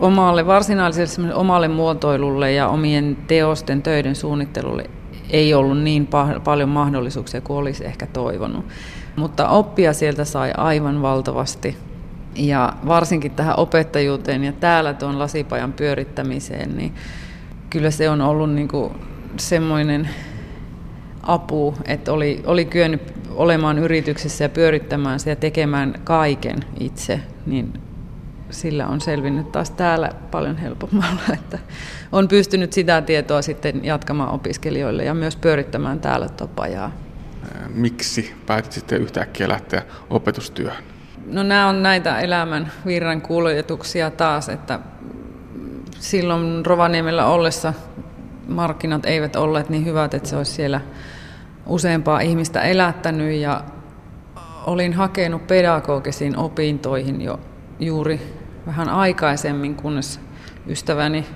omalle varsinaiselle omalle muotoilulle ja omien teosten töiden suunnittelulle ei ollut niin paljon mahdollisuuksia kuin olisi ehkä toivonut. Mutta oppia sieltä sai aivan valtavasti. Ja varsinkin tähän opettajuuteen ja täällä tuon lasipajan pyörittämiseen, niin kyllä se on ollut niin kuin semmoinen apu, että oli, oli kyennyt olemaan yrityksessä ja pyörittämään ja tekemään kaiken itse, niin sillä on selvinnyt taas täällä paljon helpommalla, että on pystynyt sitä tietoa sitten jatkamaan opiskelijoille ja myös pyörittämään täällä topajaa. Miksi päätit sitten yhtäkkiä lähteä opetustyöhön? No nämä on näitä elämän virran kuljetuksia taas, että silloin Rovaniemellä ollessa markkinat eivät olleet niin hyvät, että se olisi siellä useampaa ihmistä elättänyt ja olin hakenut pedagogisiin opintoihin jo juuri vähän aikaisemmin, kunnes ystäväni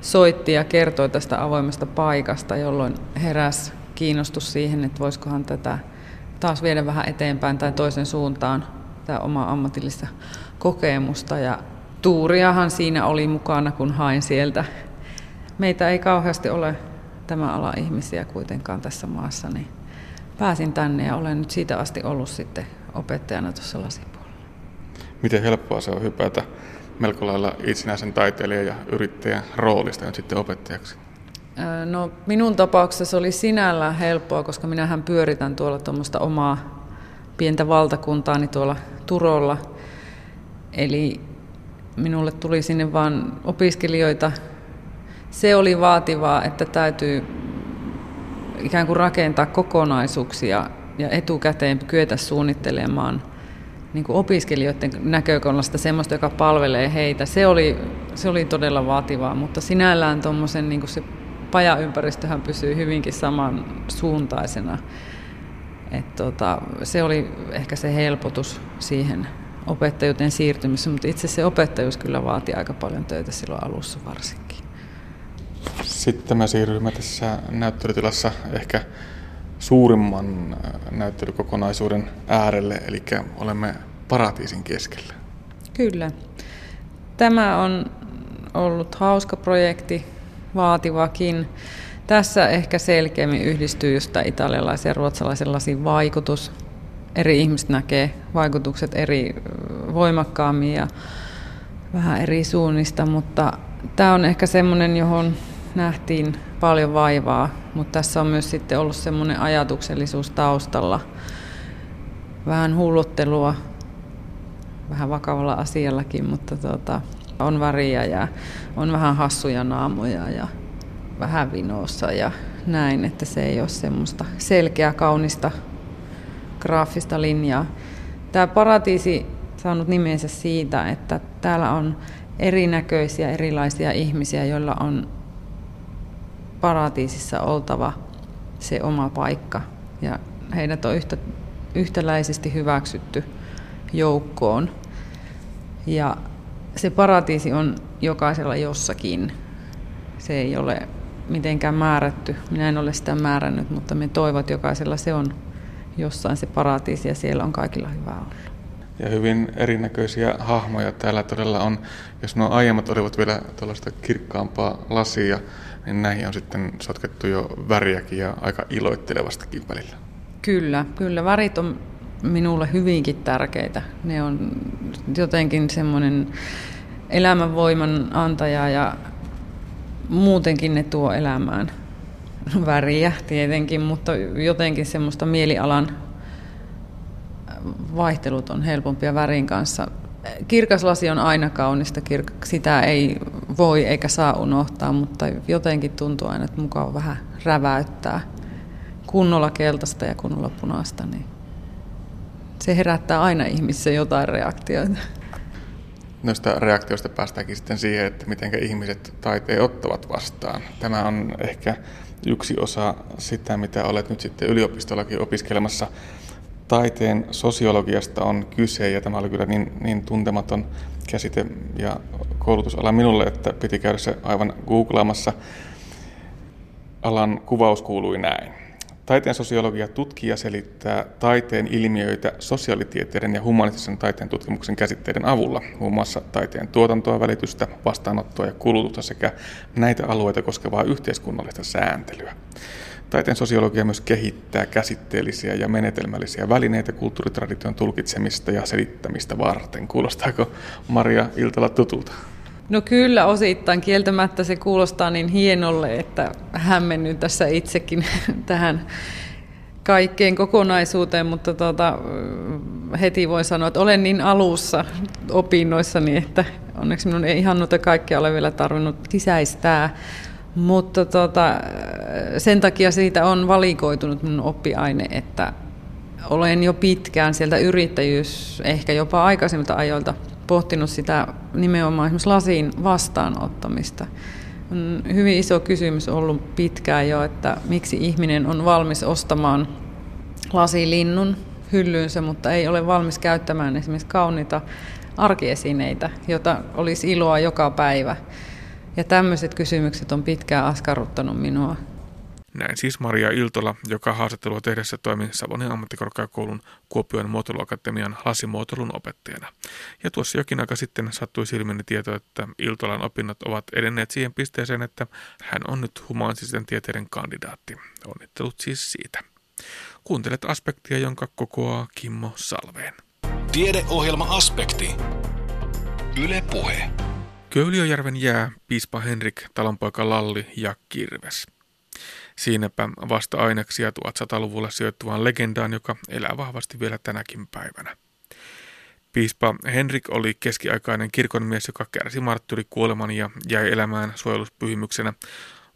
soitti ja kertoi tästä avoimesta paikasta, jolloin heräs kiinnostus siihen, että voisikohan tätä taas viedä vähän eteenpäin tai toisen suuntaan, tämä oma ammatillista kokemusta. Ja tuuriahan siinä oli mukana, kun hain sieltä. Meitä ei kauheasti ole tämä ala ihmisiä kuitenkaan tässä maassa, niin pääsin tänne ja olen nyt siitä asti ollut sitten opettajana tuossa lasipuolella. Miten helppoa se on hypätä melko lailla itsenäisen taiteilijan ja yrittäjän roolista nyt sitten opettajaksi? No minun tapauksessa oli sinällään helppoa, koska minähän pyöritän tuolla tuommoista omaa pientä valtakuntaani tuolla Turolla. Eli minulle tuli sinne vain opiskelijoita. Se oli vaativaa, että täytyy ikään kuin rakentaa kokonaisuuksia ja etukäteen kyetä suunnittelemaan niin kuin opiskelijoiden näkökulmasta semmoista, joka palvelee heitä. Se oli, se oli todella vaativaa, mutta sinällään tuommoisen niin se pajaympäristöhän pysyy hyvinkin samansuuntaisena. Et tota, se oli ehkä se helpotus siihen opettajuuteen siirtymisessä, mutta itse se opettajuus kyllä vaati aika paljon töitä silloin alussa varsinkin. Sitten me siirrymme tässä näyttelytilassa ehkä suurimman äh, näyttelykokonaisuuden äärelle, eli olemme paratiisin keskellä. Kyllä. Tämä on ollut hauska projekti, vaativakin. Tässä ehkä selkeämmin yhdistyy just tämä italialaisen ja ruotsalaisen lasin vaikutus. Eri ihmiset näkee vaikutukset eri voimakkaammin ja vähän eri suunnista, mutta tämä on ehkä semmoinen, johon nähtiin paljon vaivaa, mutta tässä on myös sitten ollut semmoinen ajatuksellisuus taustalla, vähän hulluttelua vähän vakavalla asiallakin, mutta tuota, on väriä ja on vähän hassuja naamoja ja vähän vinossa ja näin, että se ei ole semmoista selkeää, kaunista graafista linjaa. Tämä paratiisi saanut nimensä siitä, että täällä on erinäköisiä, erilaisia ihmisiä, joilla on paratiisissa oltava se oma paikka. Ja heidät on yhtä, yhtäläisesti hyväksytty joukkoon. Ja se paratiisi on jokaisella jossakin. Se ei ole mitenkään määrätty. Minä en ole sitä määrännyt, mutta me toivot jokaisella se on jossain se paratiisi ja siellä on kaikilla hyvä olla. Ja hyvin erinäköisiä hahmoja täällä todella on. Jos nuo aiemmat olivat vielä tuollaista kirkkaampaa lasia, niin näihin on sitten sotkettu jo väriäkin ja aika iloittelevastakin välillä. Kyllä, kyllä. Värit on minulle hyvinkin tärkeitä. Ne on jotenkin semmoinen elämänvoiman antaja ja muutenkin ne tuo elämään väriä tietenkin, mutta jotenkin semmoista mielialan vaihtelut on helpompia värin kanssa. Kirkas lasi on aina kaunista, sitä ei voi eikä saa unohtaa, mutta jotenkin tuntuu aina, että mukaan vähän räväyttää kunnolla keltaista ja kunnolla punaista, niin se herättää aina ihmisissä jotain reaktioita. Noista reaktioista päästäänkin sitten siihen, että miten ihmiset taiteen ottavat vastaan. Tämä on ehkä yksi osa sitä, mitä olet nyt sitten yliopistollakin opiskelemassa. Taiteen sosiologiasta on kyse, ja tämä oli kyllä niin, niin tuntematon käsite ja koulutusala minulle, että piti käydä se aivan googlaamassa. Alan kuvaus kuului näin. Taiteen sosiologia tutkii ja selittää taiteen ilmiöitä sosiaalitieteiden ja humanistisen taiteen tutkimuksen käsitteiden avulla, muun muassa taiteen tuotantoa, välitystä, vastaanottoa ja kulutusta sekä näitä alueita koskevaa yhteiskunnallista sääntelyä. Taiteen sosiologia myös kehittää käsitteellisiä ja menetelmällisiä välineitä kulttuuritradition tulkitsemista ja selittämistä varten. Kuulostaako Maria Iltala tutulta? No kyllä osittain. Kieltämättä se kuulostaa niin hienolle, että hämmennyn tässä itsekin tähän kaikkeen kokonaisuuteen, mutta tuota, heti voin sanoa, että olen niin alussa opinnoissani, että onneksi minun ei ihan noita kaikkea ole vielä tarvinnut sisäistää. Mutta tuota, sen takia siitä on valikoitunut minun oppiaine, että olen jo pitkään sieltä yrittäjyys, ehkä jopa aikaisemmilta ajoilta pohtinut sitä nimenomaan esimerkiksi lasin vastaanottamista. On hyvin iso kysymys ollut pitkään jo, että miksi ihminen on valmis ostamaan lasilinnun hyllyynsä, mutta ei ole valmis käyttämään esimerkiksi kauniita arkiesineitä, jota olisi iloa joka päivä. Ja tämmöiset kysymykset on pitkään askarruttanut minua. Näin siis Maria Iltola, joka haastattelua tehdessä toimi Savonin ammattikorkeakoulun Kuopion muotoiluakatemian lasimuotoilun opettajana. Ja tuossa jokin aika sitten sattui silmiini tieto, että Iltolan opinnot ovat edenneet siihen pisteeseen, että hän on nyt humanististen tieteiden kandidaatti. Onnittelut siis siitä. Kuuntelet aspektia, jonka kokoaa Kimmo Salveen. Tiedeohjelma Aspekti. Yle Puhe. Köyliöjärven jää, piispa Henrik, talonpoika Lalli ja Kirves – Siinäpä vasta aineksia 1100-luvulle sijoittuvaan legendaan, joka elää vahvasti vielä tänäkin päivänä. Piispa Henrik oli keskiaikainen kirkonmies, joka kärsi kuoleman ja jäi elämään suojeluspyhimyksenä.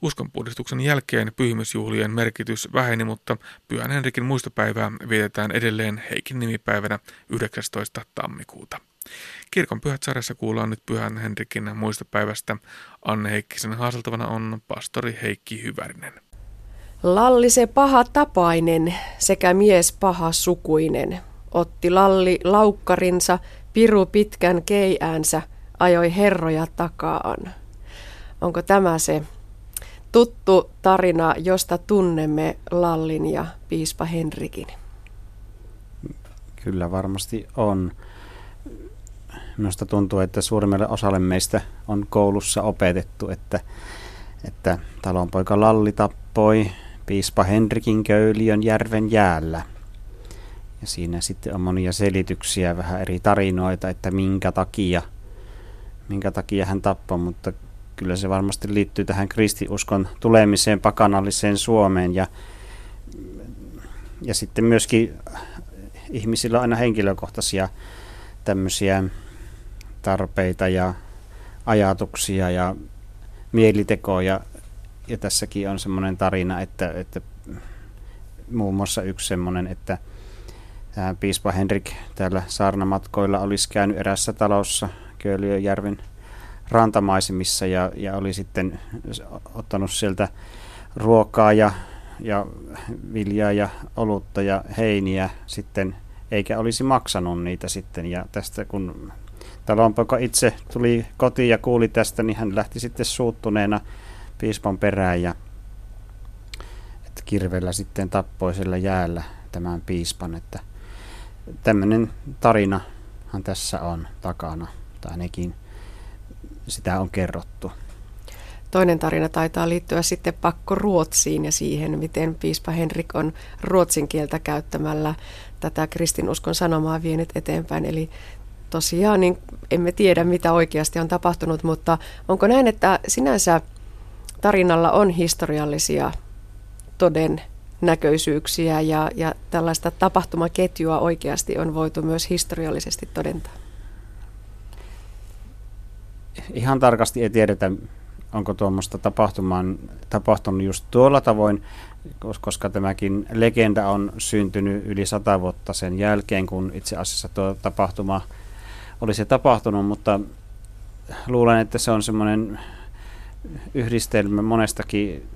Uskonpuhdistuksen jälkeen pyhimysjuhlien merkitys väheni, mutta Pyhän Henrikin muistopäivää vietetään edelleen Heikin nimipäivänä 19. tammikuuta. Kirkon pyhät sarjassa kuullaan nyt Pyhän Henrikin muistopäivästä. Anne Heikkisen haaseltavana on pastori Heikki Hyvärinen. Lalli se paha tapainen sekä mies paha sukuinen. Otti Lalli laukkarinsa, piru pitkän keiäänsä, ajoi herroja takaan. Onko tämä se tuttu tarina, josta tunnemme Lallin ja piispa Henrikin? Kyllä varmasti on. Minusta tuntuu, että suurimmalle osalle meistä on koulussa opetettu, että, että talonpoika Lalli tappoi piispa Henrikin köyliön järven jäällä. Ja siinä sitten on monia selityksiä, vähän eri tarinoita, että minkä takia, minkä takia hän tappoi, mutta kyllä se varmasti liittyy tähän kristiuskon tulemiseen pakanalliseen Suomeen ja, ja sitten myöskin ihmisillä on aina henkilökohtaisia tämmöisiä tarpeita ja ajatuksia ja mielitekoja. Ja tässäkin on semmoinen tarina, että, että muun muassa yksi semmoinen, että piispa Henrik täällä saarnamatkoilla olisi käynyt erässä talossa Kööliöjärven rantamaisemissa ja, ja oli sitten ottanut sieltä ruokaa ja, ja viljaa ja olutta ja heiniä sitten, eikä olisi maksanut niitä sitten. Ja tästä kun talonpoika itse tuli kotiin ja kuuli tästä, niin hän lähti sitten suuttuneena piispan perään ja että kirvellä sitten tappoi sillä jäällä tämän piispan, että tämmöinen tarinahan tässä on takana, tai ainakin sitä on kerrottu. Toinen tarina taitaa liittyä sitten pakko Ruotsiin ja siihen, miten piispa Henrik on ruotsin kieltä käyttämällä tätä kristinuskon sanomaa vienyt eteenpäin. Eli tosiaan niin emme tiedä, mitä oikeasti on tapahtunut, mutta onko näin, että sinänsä tarinalla on historiallisia toden näköisyyksiä ja, ja tällaista tapahtumaketjua oikeasti on voitu myös historiallisesti todentaa? Ihan tarkasti ei tiedetä, onko tuommoista tapahtumaa tapahtunut just tuolla tavoin, koska tämäkin legenda on syntynyt yli sata vuotta sen jälkeen, kun itse asiassa tuo tapahtuma olisi tapahtunut, mutta luulen, että se on semmoinen yhdistelmä monestakin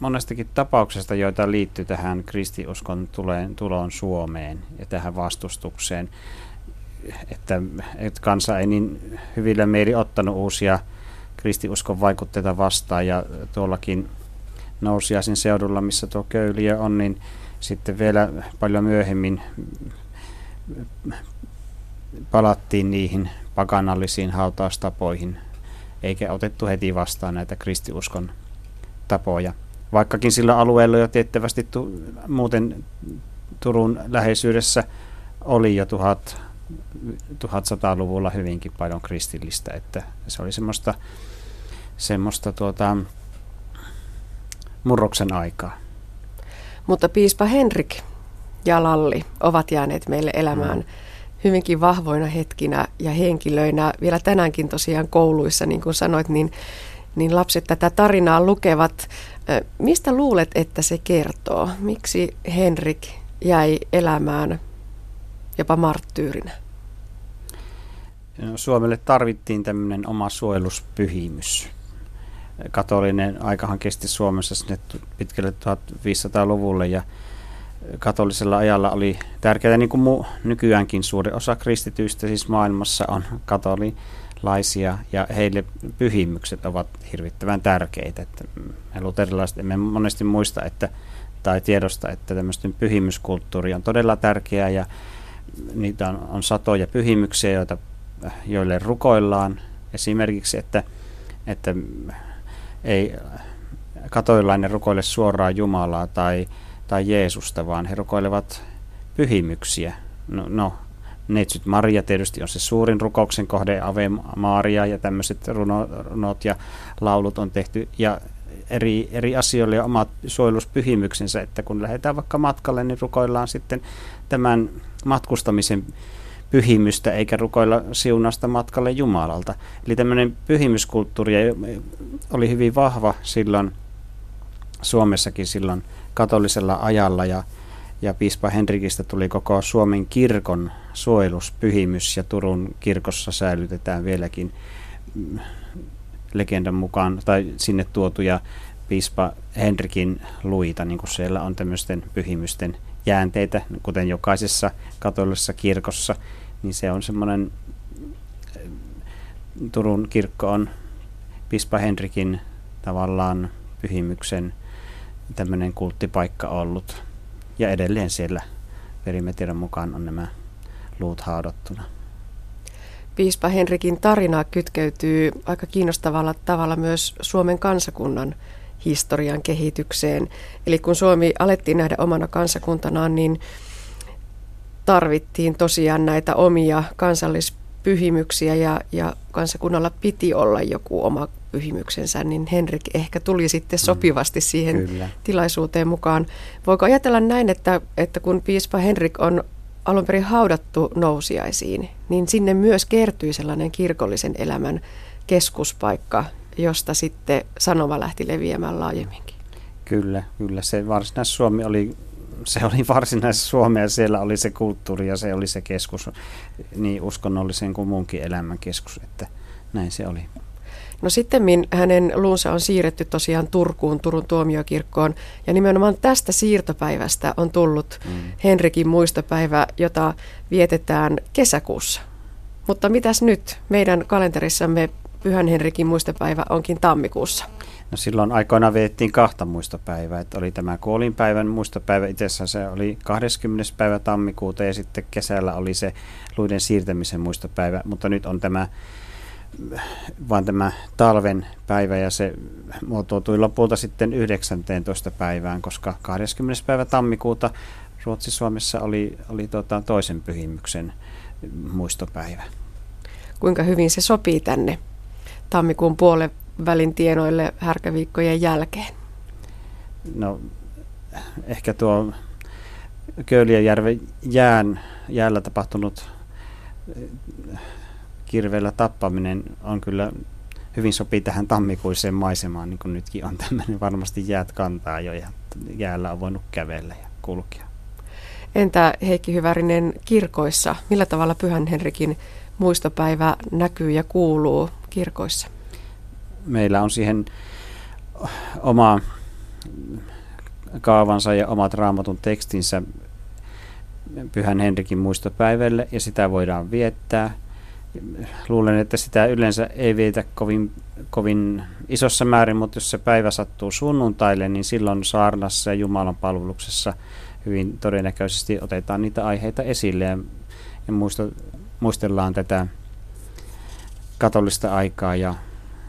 monestakin tapauksesta, joita liittyy tähän kristiuskon tuleen, tuloon Suomeen ja tähän vastustukseen, että, että kansa ei niin hyvillä mieli ottanut uusia kristiuskon vaikutteita vastaan ja tuollakin nousiaisin seudulla, missä tuo köyliö on, niin sitten vielä paljon myöhemmin palattiin niihin pakanallisiin hautaustapoihin, eikä otettu heti vastaan näitä kristiuskon tapoja vaikkakin sillä alueella jo tiettävästi tu, muuten Turun läheisyydessä oli jo 1100-luvulla hyvinkin paljon kristillistä, että se oli semmoista, semmoista tuota, murroksen aikaa. Mutta piispa Henrik ja Lalli ovat jääneet meille elämään mm. Hyvinkin vahvoina hetkinä ja henkilöinä. Vielä tänäänkin tosiaan kouluissa, niin kuin sanoit, niin, niin lapset tätä tarinaa lukevat Mistä luulet, että se kertoo? Miksi Henrik jäi elämään jopa marttyyrinä? Suomelle tarvittiin tämmöinen oma suojeluspyhimys. Katolinen aikahan kesti Suomessa sinne pitkälle 1500-luvulle ja katolisella ajalla oli tärkeää, niin kuin muu, nykyäänkin suuri osa kristityistä siis maailmassa on katoli, laisia ja heille pyhimykset ovat hirvittävän tärkeitä. Että me luterilaiset emme monesti muista että, tai tiedosta, että tämmöisten pyhimyskulttuuri on todella tärkeää ja niitä on, on satoja pyhimyksiä, joita, joille rukoillaan. Esimerkiksi, että, että ei katoilainen rukoile suoraan Jumalaa tai, tai Jeesusta, vaan he rukoilevat pyhimyksiä. No, no Neitsyt Maria tietysti on se suurin rukouksen kohde, Ave Maria ja tämmöiset runo, runot ja laulut on tehty. Ja eri, eri asioille ja omat suojeluspyhimyksensä, että kun lähdetään vaikka matkalle, niin rukoillaan sitten tämän matkustamisen pyhimystä, eikä rukoilla siunasta matkalle Jumalalta. Eli tämmöinen pyhimyskulttuuri oli hyvin vahva silloin Suomessakin silloin katolisella ajalla ja ja piispa Henrikistä tuli koko Suomen kirkon suojeluspyhimys ja Turun kirkossa säilytetään vieläkin mm, legendan mukaan tai sinne tuotuja piispa Henrikin luita, niin kuin siellä on tämmöisten pyhimysten jäänteitä, kuten jokaisessa katolisessa kirkossa, niin se on semmoinen, Turun kirkko on piispa Henrikin tavallaan pyhimyksen tämmöinen kulttipaikka ollut ja edelleen siellä perimetiedon mukaan on nämä luut haudattuna. Piispa Henrikin tarina kytkeytyy aika kiinnostavalla tavalla myös Suomen kansakunnan historian kehitykseen. Eli kun Suomi alettiin nähdä omana kansakuntanaan, niin tarvittiin tosiaan näitä omia kansallispyhimyksiä ja, ja kansakunnalla piti olla joku oma pyhimyksensä, niin Henrik ehkä tuli sitten mm. sopivasti siihen Kyllä. tilaisuuteen mukaan. Voiko ajatella näin, että, että kun piispa Henrik on alun perin haudattu nousiaisiin, niin sinne myös kertyi sellainen kirkollisen elämän keskuspaikka, josta sitten sanoma lähti leviämään laajemminkin. Kyllä, kyllä. Se Varsinais-Suomi oli, se oli Varsinais-Suomi ja siellä oli se kulttuuri ja se oli se keskus, niin uskonnollisen kuin muunkin elämän keskus, että näin se oli. No sitten hänen luunsa on siirretty tosiaan Turkuun, Turun tuomiokirkkoon. Ja nimenomaan tästä siirtopäivästä on tullut mm. Henrikin muistopäivä, jota vietetään kesäkuussa. Mutta mitäs nyt? Meidän kalenterissamme Pyhän Henrikin muistopäivä onkin tammikuussa. No silloin aikoina viettiin kahta muistopäivää. Että oli tämä kuolinpäivän muistopäivä, itse asiassa se oli 20. päivä tammikuuta ja sitten kesällä oli se luiden siirtämisen muistopäivä. Mutta nyt on tämä vaan tämä talven päivä ja se muotoutui lopulta sitten 19. päivään, koska 20. päivä tammikuuta Ruotsi-Suomessa oli, oli tota toisen pyhimyksen muistopäivä. Kuinka hyvin se sopii tänne tammikuun puolen välin tienoille härkäviikkojen jälkeen? No ehkä tuo Köyliäjärven jään, jäällä tapahtunut kirveellä tappaminen on kyllä hyvin sopii tähän tammikuiseen maisemaan, niin kuin nytkin on tämmöinen, varmasti jäät kantaa jo ja jäällä on voinut kävellä ja kulkea. Entä Heikki Hyvärinen kirkoissa? Millä tavalla Pyhän Henrikin muistopäivä näkyy ja kuuluu kirkoissa? Meillä on siihen oma kaavansa ja omat raamatun tekstinsä Pyhän Henrikin muistopäivälle ja sitä voidaan viettää – luulen, että sitä yleensä ei vietä kovin, kovin isossa määrin, mutta jos se päivä sattuu sunnuntaille, niin silloin saarnassa ja Jumalan palveluksessa hyvin todennäköisesti otetaan niitä aiheita esille ja, ja muisto, muistellaan tätä katolista aikaa ja,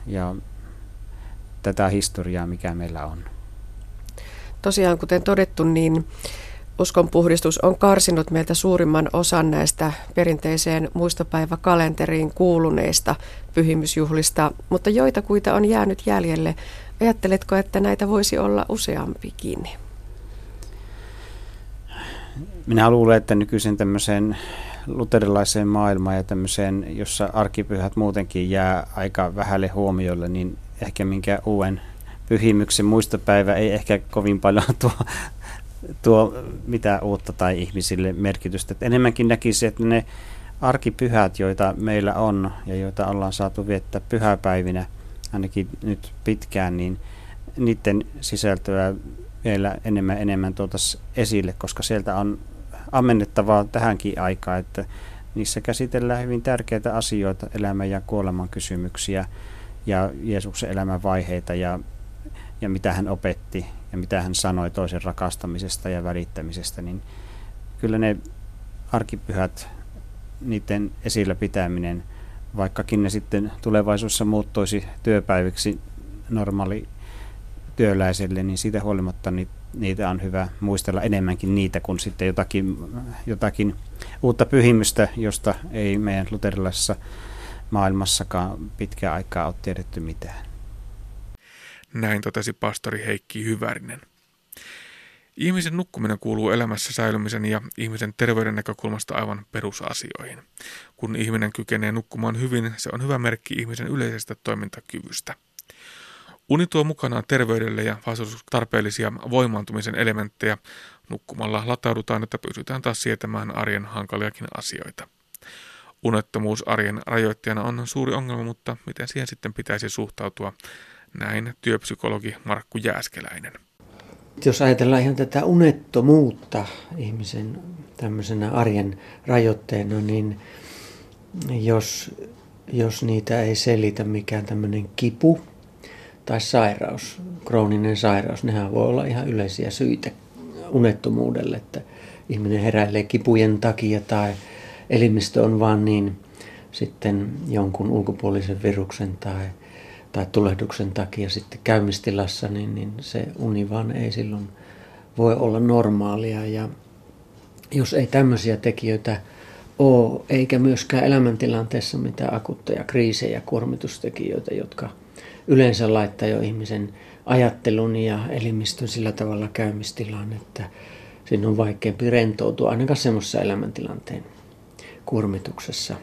ja tätä historiaa, mikä meillä on. Tosiaan, kuten todettu, niin uskonpuhdistus on karsinut meiltä suurimman osan näistä perinteiseen muistopäiväkalenteriin kuuluneista pyhimysjuhlista, mutta joita kuita on jäänyt jäljelle. Ajatteletko, että näitä voisi olla useampikin? Minä luulen, että nykyisen tämmöiseen luterilaiseen maailmaan ja tämmöiseen, jossa arkipyhät muutenkin jää aika vähälle huomiolle, niin ehkä minkä uuden pyhimyksen muistopäivä ei ehkä kovin paljon tuo tuo mitä uutta tai ihmisille merkitystä. Että enemmänkin näkisi, että ne arkipyhät, joita meillä on ja joita ollaan saatu viettää pyhäpäivinä ainakin nyt pitkään, niin niiden sisältöä vielä enemmän enemmän esille, koska sieltä on ammennettavaa tähänkin aikaan, että niissä käsitellään hyvin tärkeitä asioita, elämän ja kuoleman kysymyksiä ja Jeesuksen elämän vaiheita ja, ja mitä hän opetti ja mitä hän sanoi toisen rakastamisesta ja välittämisestä, niin kyllä ne arkipyhät, niiden esillä pitäminen, vaikkakin ne sitten tulevaisuudessa muuttuisi työpäiviksi normaali työläiselle, niin siitä huolimatta niitä on hyvä muistella enemmänkin niitä kuin sitten jotakin, jotakin uutta pyhimystä, josta ei meidän luterilaisessa maailmassakaan pitkään aikaa ole tiedetty mitään. Näin totesi pastori Heikki Hyvärinen. Ihmisen nukkuminen kuuluu elämässä säilymisen ja ihmisen terveyden näkökulmasta aivan perusasioihin. Kun ihminen kykenee nukkumaan hyvin, se on hyvä merkki ihmisen yleisestä toimintakyvystä. Uni tuo mukanaan terveydelle ja tarpeellisia voimaantumisen elementtejä. Nukkumalla lataudutaan, että pysytään taas sietämään arjen hankaliakin asioita. Unettomuus arjen rajoittajana on suuri ongelma, mutta miten siihen sitten pitäisi suhtautua? Näin työpsykologi Markku Jääskeläinen. Jos ajatellaan ihan tätä unettomuutta ihmisen tämmöisenä arjen rajoitteena, niin jos, jos niitä ei selitä mikään tämmöinen kipu tai sairaus, krooninen sairaus, nehän voi olla ihan yleisiä syitä unettomuudelle, että ihminen heräilee kipujen takia tai elimistö on vaan niin sitten jonkun ulkopuolisen viruksen tai tai tulehduksen takia sitten käymistilassa, niin, niin se uni vaan ei silloin voi olla normaalia. Ja jos ei tämmöisiä tekijöitä ole, eikä myöskään elämäntilanteessa mitään akutteja kriisejä, kuormitustekijöitä, jotka yleensä laittaa jo ihmisen ajattelun ja elimistön sillä tavalla käymistilaan, että, siinä on vaikeampi rentoutua ainakaan semmoisessa elämäntilanteen kuormituksessa.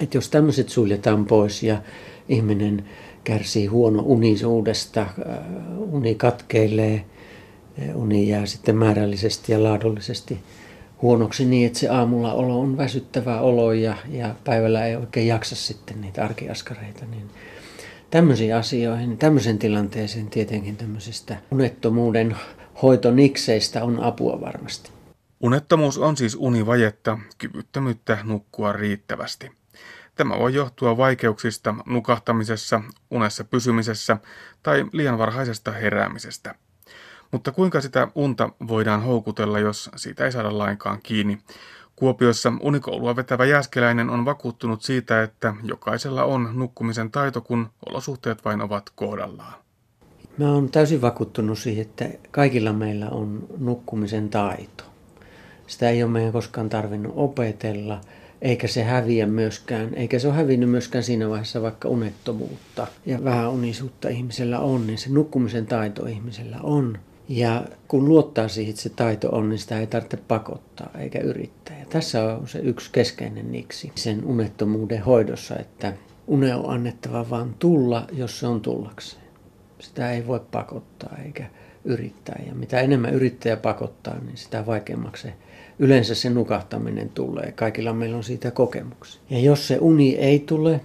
Et jos tämmöiset suljetaan pois ja ihminen kärsii huono unisuudesta, äh, uni katkeilee, äh, uni jää sitten määrällisesti ja laadullisesti huonoksi niin, että se aamulla olo on väsyttävä olo ja, ja päivällä ei oikein jaksa sitten niitä arkiaskareita, niin tämmöisiin asioihin, tämmöisen tilanteeseen tietenkin tämmöisistä unettomuuden hoitonikseistä on apua varmasti. Unettomuus on siis univajetta, kyvyttömyyttä nukkua riittävästi. Tämä voi johtua vaikeuksista nukahtamisessa, unessa pysymisessä tai liian varhaisesta heräämisestä. Mutta kuinka sitä unta voidaan houkutella, jos siitä ei saada lainkaan kiinni? Kuopiossa unikoulua vetävä jääskeläinen on vakuuttunut siitä, että jokaisella on nukkumisen taito, kun olosuhteet vain ovat kohdallaan. Mä oon täysin vakuuttunut siihen, että kaikilla meillä on nukkumisen taito. Sitä ei ole meidän koskaan tarvinnut opetella, eikä se häviä myöskään, eikä se ole hävinnyt myöskään siinä vaiheessa, vaikka unettomuutta ja vähän unisuutta ihmisellä on, niin se nukkumisen taito ihmisellä on. Ja kun luottaa siihen, että se taito on, niin sitä ei tarvitse pakottaa eikä yrittää. Ja tässä on se yksi keskeinen niksi sen unettomuuden hoidossa, että une on annettava vaan tulla, jos se on tullakseen. Sitä ei voi pakottaa eikä yrittää. Ja mitä enemmän yrittäjä pakottaa, niin sitä vaikeammaksi se yleensä se nukahtaminen tulee. Kaikilla meillä on siitä kokemuksia. Ja jos se uni ei tule,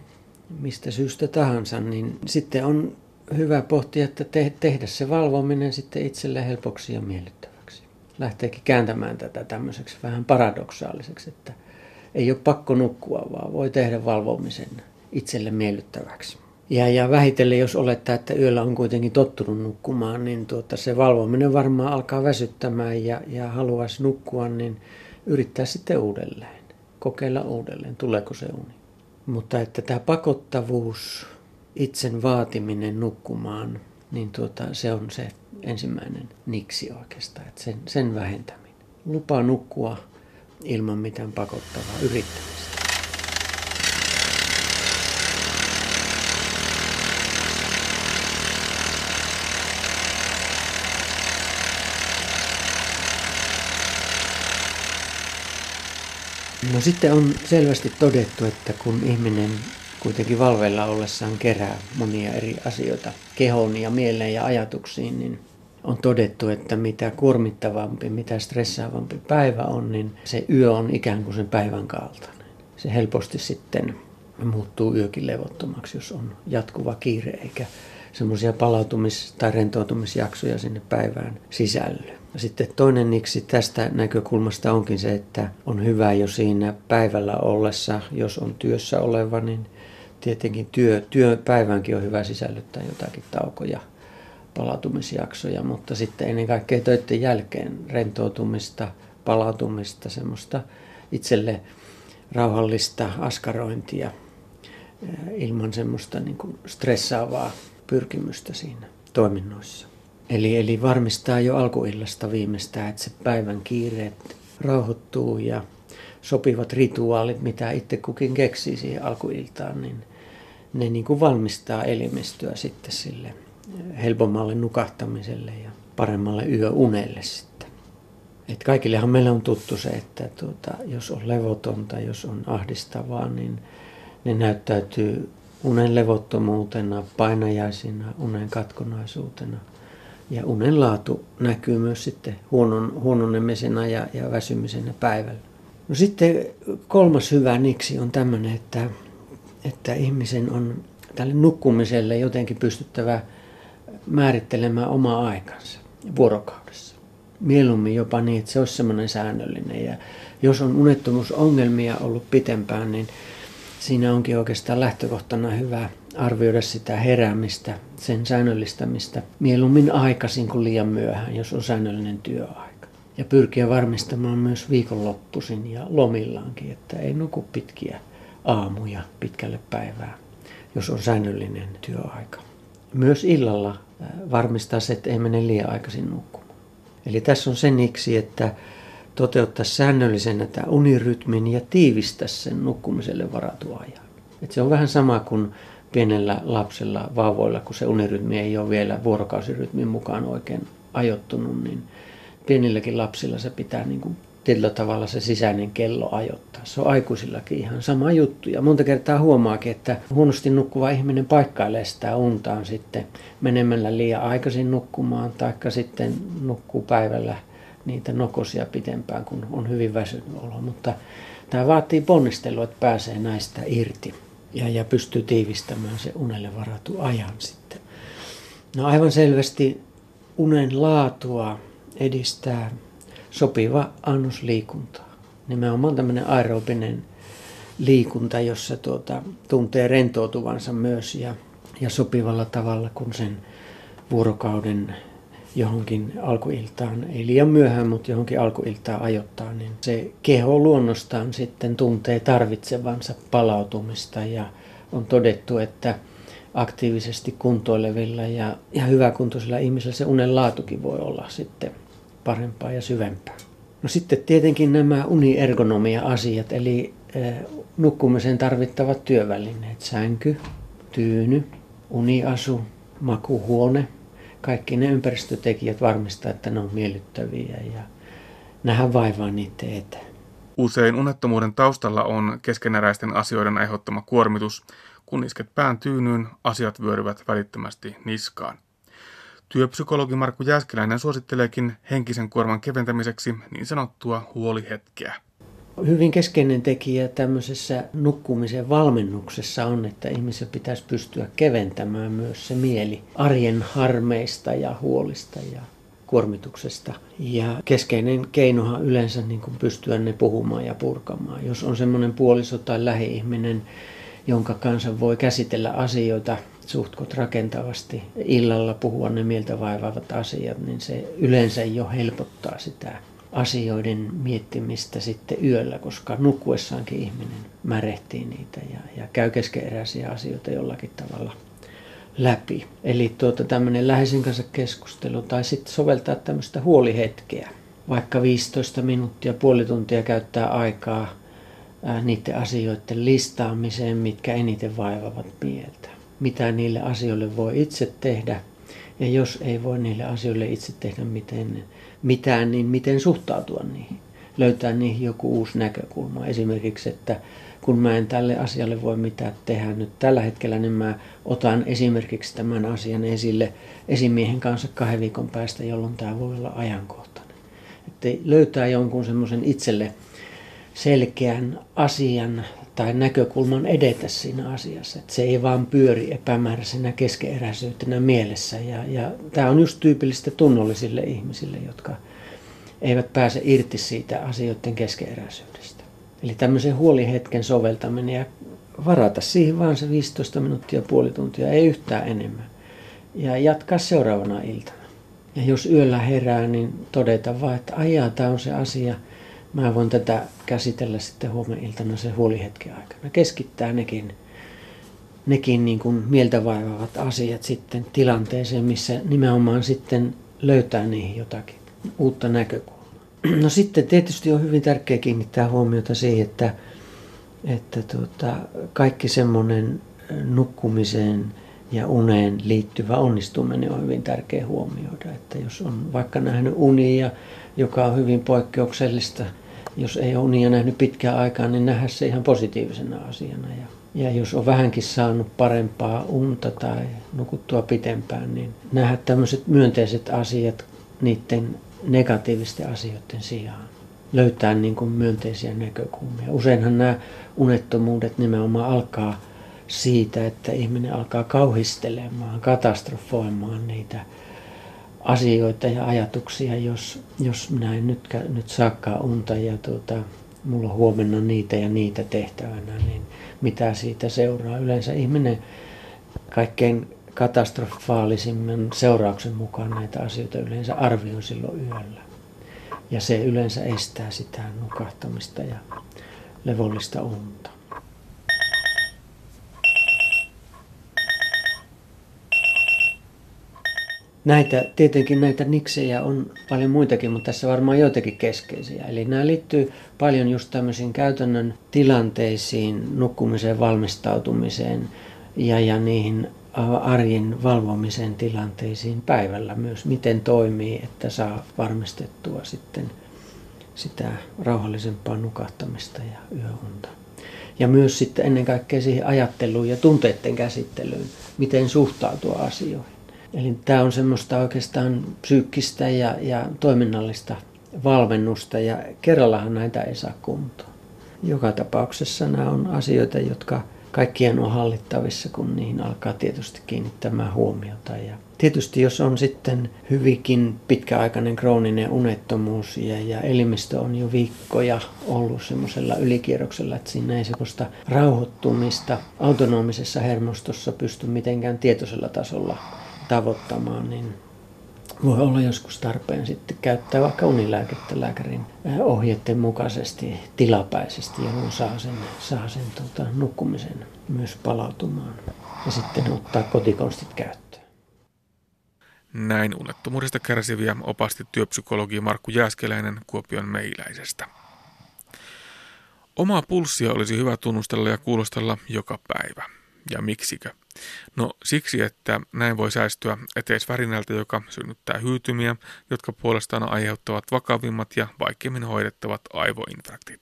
mistä syystä tahansa, niin sitten on hyvä pohtia, että te- tehdä se valvominen sitten itselle helpoksi ja miellyttäväksi. Lähteekin kääntämään tätä tämmöiseksi vähän paradoksaaliseksi, että ei ole pakko nukkua, vaan voi tehdä valvomisen itselle miellyttäväksi. Ja, ja vähitellen, jos olettaa, että yöllä on kuitenkin tottunut nukkumaan, niin tuota, se valvominen varmaan alkaa väsyttämään ja, ja haluaisi nukkua, niin yrittää sitten uudelleen. Kokeilla uudelleen, tuleeko se uni. Mutta että tämä pakottavuus, itsen vaatiminen nukkumaan, niin tuota, se on se ensimmäinen niksi oikeastaan, että sen, sen vähentäminen. Lupa nukkua ilman mitään pakottavaa yrittämistä. No sitten on selvästi todettu, että kun ihminen kuitenkin valveilla ollessaan kerää monia eri asioita kehoon ja mieleen ja ajatuksiin, niin on todettu, että mitä kuormittavampi, mitä stressaavampi päivä on, niin se yö on ikään kuin sen päivän kaltainen. Se helposti sitten muuttuu yökin levottomaksi, jos on jatkuva kiire eikä semmoisia palautumis- tai rentoutumisjaksoja sinne päivään sisälly. Sitten toinen niksi tästä näkökulmasta onkin se, että on hyvä jo siinä päivällä ollessa, jos on työssä oleva, niin tietenkin työ, työpäivänkin on hyvä sisällyttää jotakin taukoja, palautumisjaksoja, mutta sitten ennen kaikkea töiden jälkeen rentoutumista, palautumista, semmoista itselle rauhallista askarointia ilman semmoista niin kuin stressaavaa pyrkimystä siinä toiminnoissa. Eli, eli varmistaa jo alkuillasta viimeistään, että se päivän kiireet rauhoittuu ja sopivat rituaalit, mitä itse kukin keksii siihen alkuiltaan, niin ne niin kuin valmistaa elimistöä sitten sille helpommalle nukahtamiselle ja paremmalle yöunelle sitten. Et kaikillehan meillä on tuttu se, että tuota, jos on levotonta, jos on ahdistavaa, niin ne näyttäytyy unen levottomuutena, painajaisina, unen katkonaisuutena – ja unen laatu näkyy myös sitten huonon, huononemisena ja, ja väsymisenä päivällä. No sitten kolmas hyvä niksi on tämmöinen, että, että ihmisen on tälle nukkumiselle jotenkin pystyttävä määrittelemään oma aikansa vuorokaudessa. Mieluummin jopa niin, että se olisi semmoinen säännöllinen. Ja jos on unettomuusongelmia ollut pitempään, niin siinä onkin oikeastaan lähtökohtana hyvä arvioida sitä heräämistä, sen säännöllistämistä mieluummin aikaisin kuin liian myöhään, jos on säännöllinen työaika. Ja pyrkiä varmistamaan myös viikonloppuisin ja lomillaankin, että ei nuku pitkiä aamuja pitkälle päivää, jos on säännöllinen työaika. Myös illalla varmistaa se, että ei mene liian aikaisin nukkumaan. Eli tässä on se niksi, että toteuttaa säännöllisenä tämä unirytmin ja tiivistää sen nukkumiselle varatun ajan. Et se on vähän sama kuin pienellä lapsella, vauvoilla, kun se unirytmi ei ole vielä vuorokausirytmin mukaan oikein ajottunut, niin pienilläkin lapsilla se pitää niin kuin tietyllä tavalla se sisäinen kello ajoittaa. Se on aikuisillakin ihan sama juttu. Ja monta kertaa huomaakin, että huonosti nukkuva ihminen paikkailee sitä untaan sitten menemällä liian aikaisin nukkumaan, taikka sitten nukkuu päivällä niitä nokosia pitempään, kun on hyvin väsynyt olo. Mutta tämä vaatii ponnistelua, että pääsee näistä irti ja, ja pystyy tiivistämään se unelle varatu ajan sitten. No aivan selvästi unen laatua edistää sopiva annos liikuntaa. Nimenomaan tämmöinen aerobinen liikunta, jossa tuota, tuntee rentoutuvansa myös ja, ja sopivalla tavalla, kun sen vuorokauden johonkin alkuiltaan, ei liian myöhään, mutta johonkin alkuiltaan ajoittaa, niin se keho luonnostaan sitten tuntee tarvitsevansa palautumista ja on todettu, että aktiivisesti kuntoilevilla ja, ja hyväkuntoisilla ihmisillä se unen laatukin voi olla sitten parempaa ja syvempää. No sitten tietenkin nämä uniergonomia-asiat, eli eh, nukkumiseen tarvittavat työvälineet, sänky, tyyny, uniasu, makuhuone, kaikki ne ympäristötekijät varmistaa, että ne on miellyttäviä ja nähdään vaivaa niiden eteen. Usein unettomuuden taustalla on keskeneräisten asioiden aiheuttama kuormitus. Kun isket pään tyynyyn, asiat vyöryvät välittömästi niskaan. Työpsykologi Markku Jääskeläinen suositteleekin henkisen kuorman keventämiseksi niin sanottua huolihetkeä. Hyvin keskeinen tekijä tämmöisessä nukkumisen valmennuksessa on, että ihmisen pitäisi pystyä keventämään myös se mieli arjen harmeista ja huolista ja kuormituksesta. Ja keskeinen keinohan yleensä niin kuin pystyä ne puhumaan ja purkamaan. Jos on semmoinen puoliso tai lähi-ihminen, jonka kanssa voi käsitellä asioita suhtkot rakentavasti illalla puhua ne mieltä vaivaavat asiat, niin se yleensä jo helpottaa sitä asioiden miettimistä sitten yöllä, koska nukkuessaankin ihminen märehtii niitä ja, ja käy keskeeräisiä asioita jollakin tavalla läpi. Eli tuota, tämmöinen läheisen kanssa keskustelu tai sitten soveltaa tämmöistä huolihetkeä. Vaikka 15 minuuttia, puoli tuntia käyttää aikaa ää, niiden asioiden listaamiseen, mitkä eniten vaivavat mieltä mitä niille asioille voi itse tehdä. Ja jos ei voi niille asioille itse tehdä miten, mitään, niin miten suhtautua niihin. Löytää niihin joku uusi näkökulma. Esimerkiksi, että kun mä en tälle asialle voi mitään tehdä nyt tällä hetkellä, niin mä otan esimerkiksi tämän asian esille esimiehen kanssa kahden viikon päästä, jolloin tämä voi olla ajankohtainen. Että löytää jonkun semmoisen itselle selkeän asian tai näkökulman edetä siinä asiassa. Että se ei vaan pyöri epämääräisenä keskeeräisyytenä mielessä. Ja, ja tämä on just tyypillistä tunnollisille ihmisille, jotka eivät pääse irti siitä asioiden keskeeräisyydestä. Eli tämmöisen huolihetken soveltaminen ja varata siihen vaan se 15 minuuttia, puoli tuntia, ei yhtään enemmän. Ja jatkaa seuraavana iltana. Ja jos yöllä herää, niin todeta vaan, että ajaa, tämä on se asia – mä voin tätä käsitellä sitten huomenna iltana se huolihetken aikana. Keskittää nekin, nekin niin kuin mieltä vaivaavat asiat sitten tilanteeseen, missä nimenomaan sitten löytää niihin jotakin uutta näkökulmaa. No sitten tietysti on hyvin tärkeää kiinnittää huomiota siihen, että, että tuota, kaikki semmoinen nukkumiseen ja uneen liittyvä onnistuminen on hyvin tärkeä huomioida. Että jos on vaikka nähnyt unia, joka on hyvin poikkeuksellista – jos ei ole unia nähnyt pitkään aikaa, niin nähdä se ihan positiivisena asiana. Ja, ja jos on vähänkin saanut parempaa unta tai nukuttua pitempään, niin nähdä tämmöiset myönteiset asiat niiden negatiivisten asioiden sijaan. Löytää niin kuin myönteisiä näkökulmia. Useinhan nämä unettomuudet nimenomaan alkaa siitä, että ihminen alkaa kauhistelemaan, katastrofoimaan niitä asioita ja ajatuksia, jos, jos minä en nyt, nyt saakaan unta ja tuota, mulla on huomenna niitä ja niitä tehtävänä, niin mitä siitä seuraa? Yleensä ihminen kaikkein katastrofaalisimman seurauksen mukaan näitä asioita yleensä arvioi silloin yöllä. Ja se yleensä estää sitä nukahtamista ja levollista unta. Näitä, tietenkin näitä niksejä on paljon muitakin, mutta tässä varmaan joitakin keskeisiä. Eli nämä liittyy paljon just tämmöisiin käytännön tilanteisiin, nukkumiseen, valmistautumiseen ja, ja niihin arjen valvomisen tilanteisiin päivällä myös, miten toimii, että saa varmistettua sitten sitä rauhallisempaa nukahtamista ja yöunta. Ja myös sitten ennen kaikkea siihen ajatteluun ja tunteiden käsittelyyn, miten suhtautua asioihin. Eli tämä on semmoista oikeastaan psyykkistä ja, ja toiminnallista valmennusta ja kerrallahan näitä ei saa kuntoon. Joka tapauksessa nämä on asioita, jotka kaikkien on hallittavissa, kun niihin alkaa tietysti kiinnittämään huomiota. Ja tietysti jos on sitten hyvinkin pitkäaikainen krooninen unettomuus ja, ja elimistö on jo viikkoja ollut semmoisella ylikierroksella, että siinä ei semmoista rauhoittumista autonomisessa hermostossa pysty mitenkään tietoisella tasolla tavoittamaan, niin voi olla joskus tarpeen sitten käyttää vaikka unilääkettä lääkärin ohjeiden mukaisesti tilapäisesti, jolloin saa sen, saa sen tota, nukkumisen myös palautumaan ja sitten ottaa kotikonstit käyttöön. Näin unettomuudesta kärsiviä opasti työpsykologi Markku Jääskeläinen Kuopion meiläisestä. Omaa pulssia olisi hyvä tunnustella ja kuulostella joka päivä. Ja miksikö? No siksi, että näin voi säästyä eteisvärinältä, joka synnyttää hyytymiä, jotka puolestaan aiheuttavat vakavimmat ja vaikeimmin hoidettavat aivoinfraktit.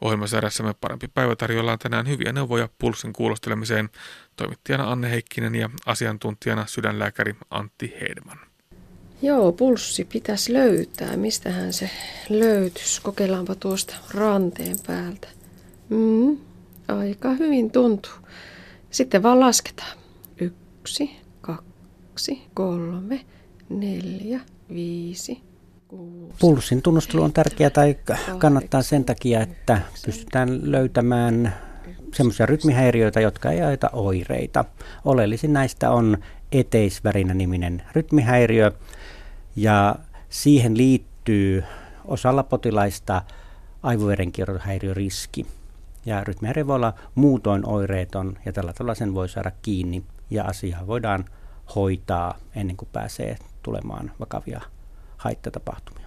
Ohjelmasarjassamme Parempi päivä tarjoillaan tänään hyviä neuvoja pulssin kuulostelemiseen toimittajana Anne Heikkinen ja asiantuntijana sydänlääkäri Antti Heidman. Joo, pulssi pitäisi löytää. Mistähän se löytys? Kokeillaanpa tuosta ranteen päältä. Mm, aika hyvin tuntuu. Sitten vaan lasketaan. Yksi, kaksi, kolme, neljä, viisi, kuusi. Pulssin tunnustelu on tärkeää tai kannattaa sen takia, että pystytään löytämään semmoisia rytmihäiriöitä, jotka ei aita oireita. Oleellisin näistä on eteisvärinä-niminen rytmihäiriö ja siihen liittyy osalla potilaista aivoverenkiertohäiriöriski. Ja rytmihäiriö voi olla muutoin oireeton ja tällä tavalla sen voi saada kiinni ja asiaa voidaan hoitaa ennen kuin pääsee tulemaan vakavia haittatapahtumia.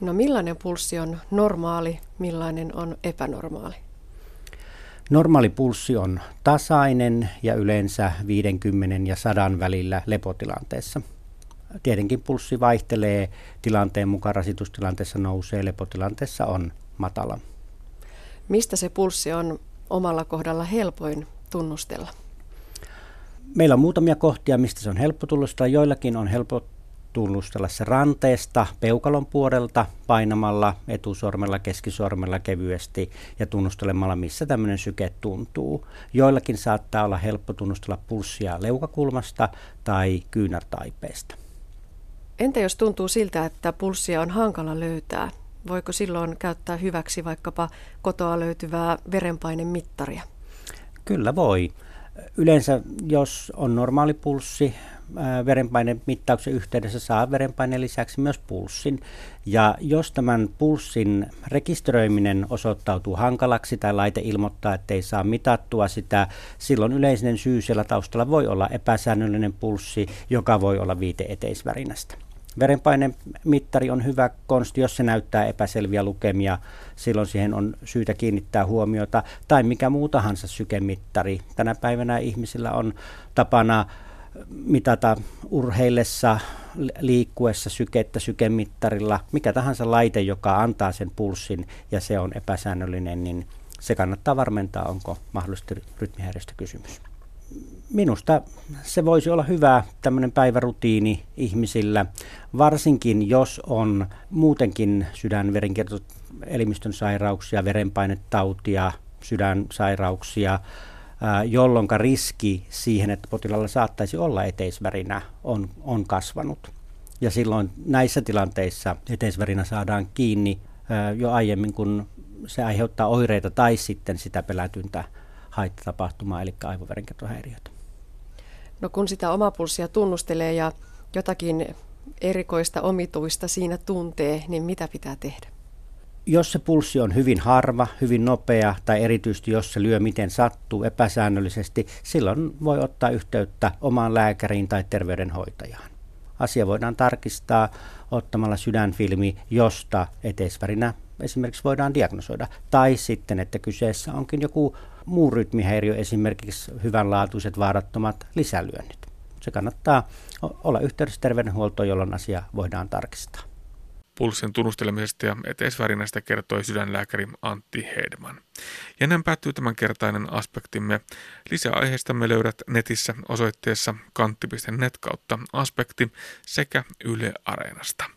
No millainen pulssi on normaali, millainen on epänormaali? Normaali pulssi on tasainen ja yleensä 50 ja 100 välillä lepotilanteessa. Tietenkin pulssi vaihtelee tilanteen mukaan, rasitustilanteessa nousee, lepotilanteessa on matala. Mistä se pulssi on omalla kohdalla helpoin tunnustella? Meillä on muutamia kohtia, mistä se on helppo tunnustella. Joillakin on helppo tunnustella se ranteesta peukalon puolelta painamalla etusormella, keskisormella kevyesti ja tunnustelemalla, missä tämmöinen syke tuntuu. Joillakin saattaa olla helppo tunnustella pulssia leukakulmasta tai kyynärtaipeesta. Entä jos tuntuu siltä, että pulssia on hankala löytää? Voiko silloin käyttää hyväksi vaikkapa kotoa löytyvää verenpainemittaria? Kyllä voi. Yleensä jos on normaali pulssi, verenpainemittauksen yhteydessä saa verenpaineen lisäksi myös pulssin. Ja jos tämän pulssin rekisteröiminen osoittautuu hankalaksi tai laite ilmoittaa, että ei saa mitattua sitä, silloin yleinen syy siellä taustalla voi olla epäsäännöllinen pulssi, joka voi olla viite eteisvärinästä. Verenpainemittari on hyvä konsti, jos se näyttää epäselviä lukemia, silloin siihen on syytä kiinnittää huomiota. Tai mikä muu tahansa sykemittari. Tänä päivänä ihmisillä on tapana mitata urheillessa, liikkuessa sykettä sykemittarilla. Mikä tahansa laite, joka antaa sen pulssin ja se on epäsäännöllinen, niin se kannattaa varmentaa, onko mahdollisesti rytmihäiriöstä kysymys minusta se voisi olla hyvä tämmöinen päivärutiini ihmisillä, varsinkin jos on muutenkin sydänverenkiertoelimistön sairauksia, verenpainetautia, sydänsairauksia, jolloin riski siihen, että potilaalla saattaisi olla eteisvärinä, on, on kasvanut. Ja silloin näissä tilanteissa eteisvärinä saadaan kiinni jo aiemmin, kun se aiheuttaa oireita tai sitten sitä pelätyntä haittatapahtumaa, eli aivoverenkiertohäiriötä. No kun sitä omapulssia tunnustelee ja jotakin erikoista omituista siinä tuntee, niin mitä pitää tehdä? Jos se pulssi on hyvin harva, hyvin nopea tai erityisesti jos se lyö miten sattuu epäsäännöllisesti, silloin voi ottaa yhteyttä omaan lääkäriin tai terveydenhoitajaan. Asia voidaan tarkistaa ottamalla sydänfilmi, josta eteisvärinä esimerkiksi voidaan diagnosoida. Tai sitten, että kyseessä onkin joku muu rytmihäiriö, esimerkiksi hyvänlaatuiset vaarattomat lisälyönnit. Se kannattaa olla yhteydessä terveydenhuoltoon, jolloin asia voidaan tarkistaa. Pulssin tunnustelemisesta ja eteisvärinästä kertoi sydänlääkäri Antti Hedman. Ja näin päättyy tämänkertainen aspektimme. Lisää me löydät netissä osoitteessa kantti.net kautta aspekti sekä Yle Areenasta.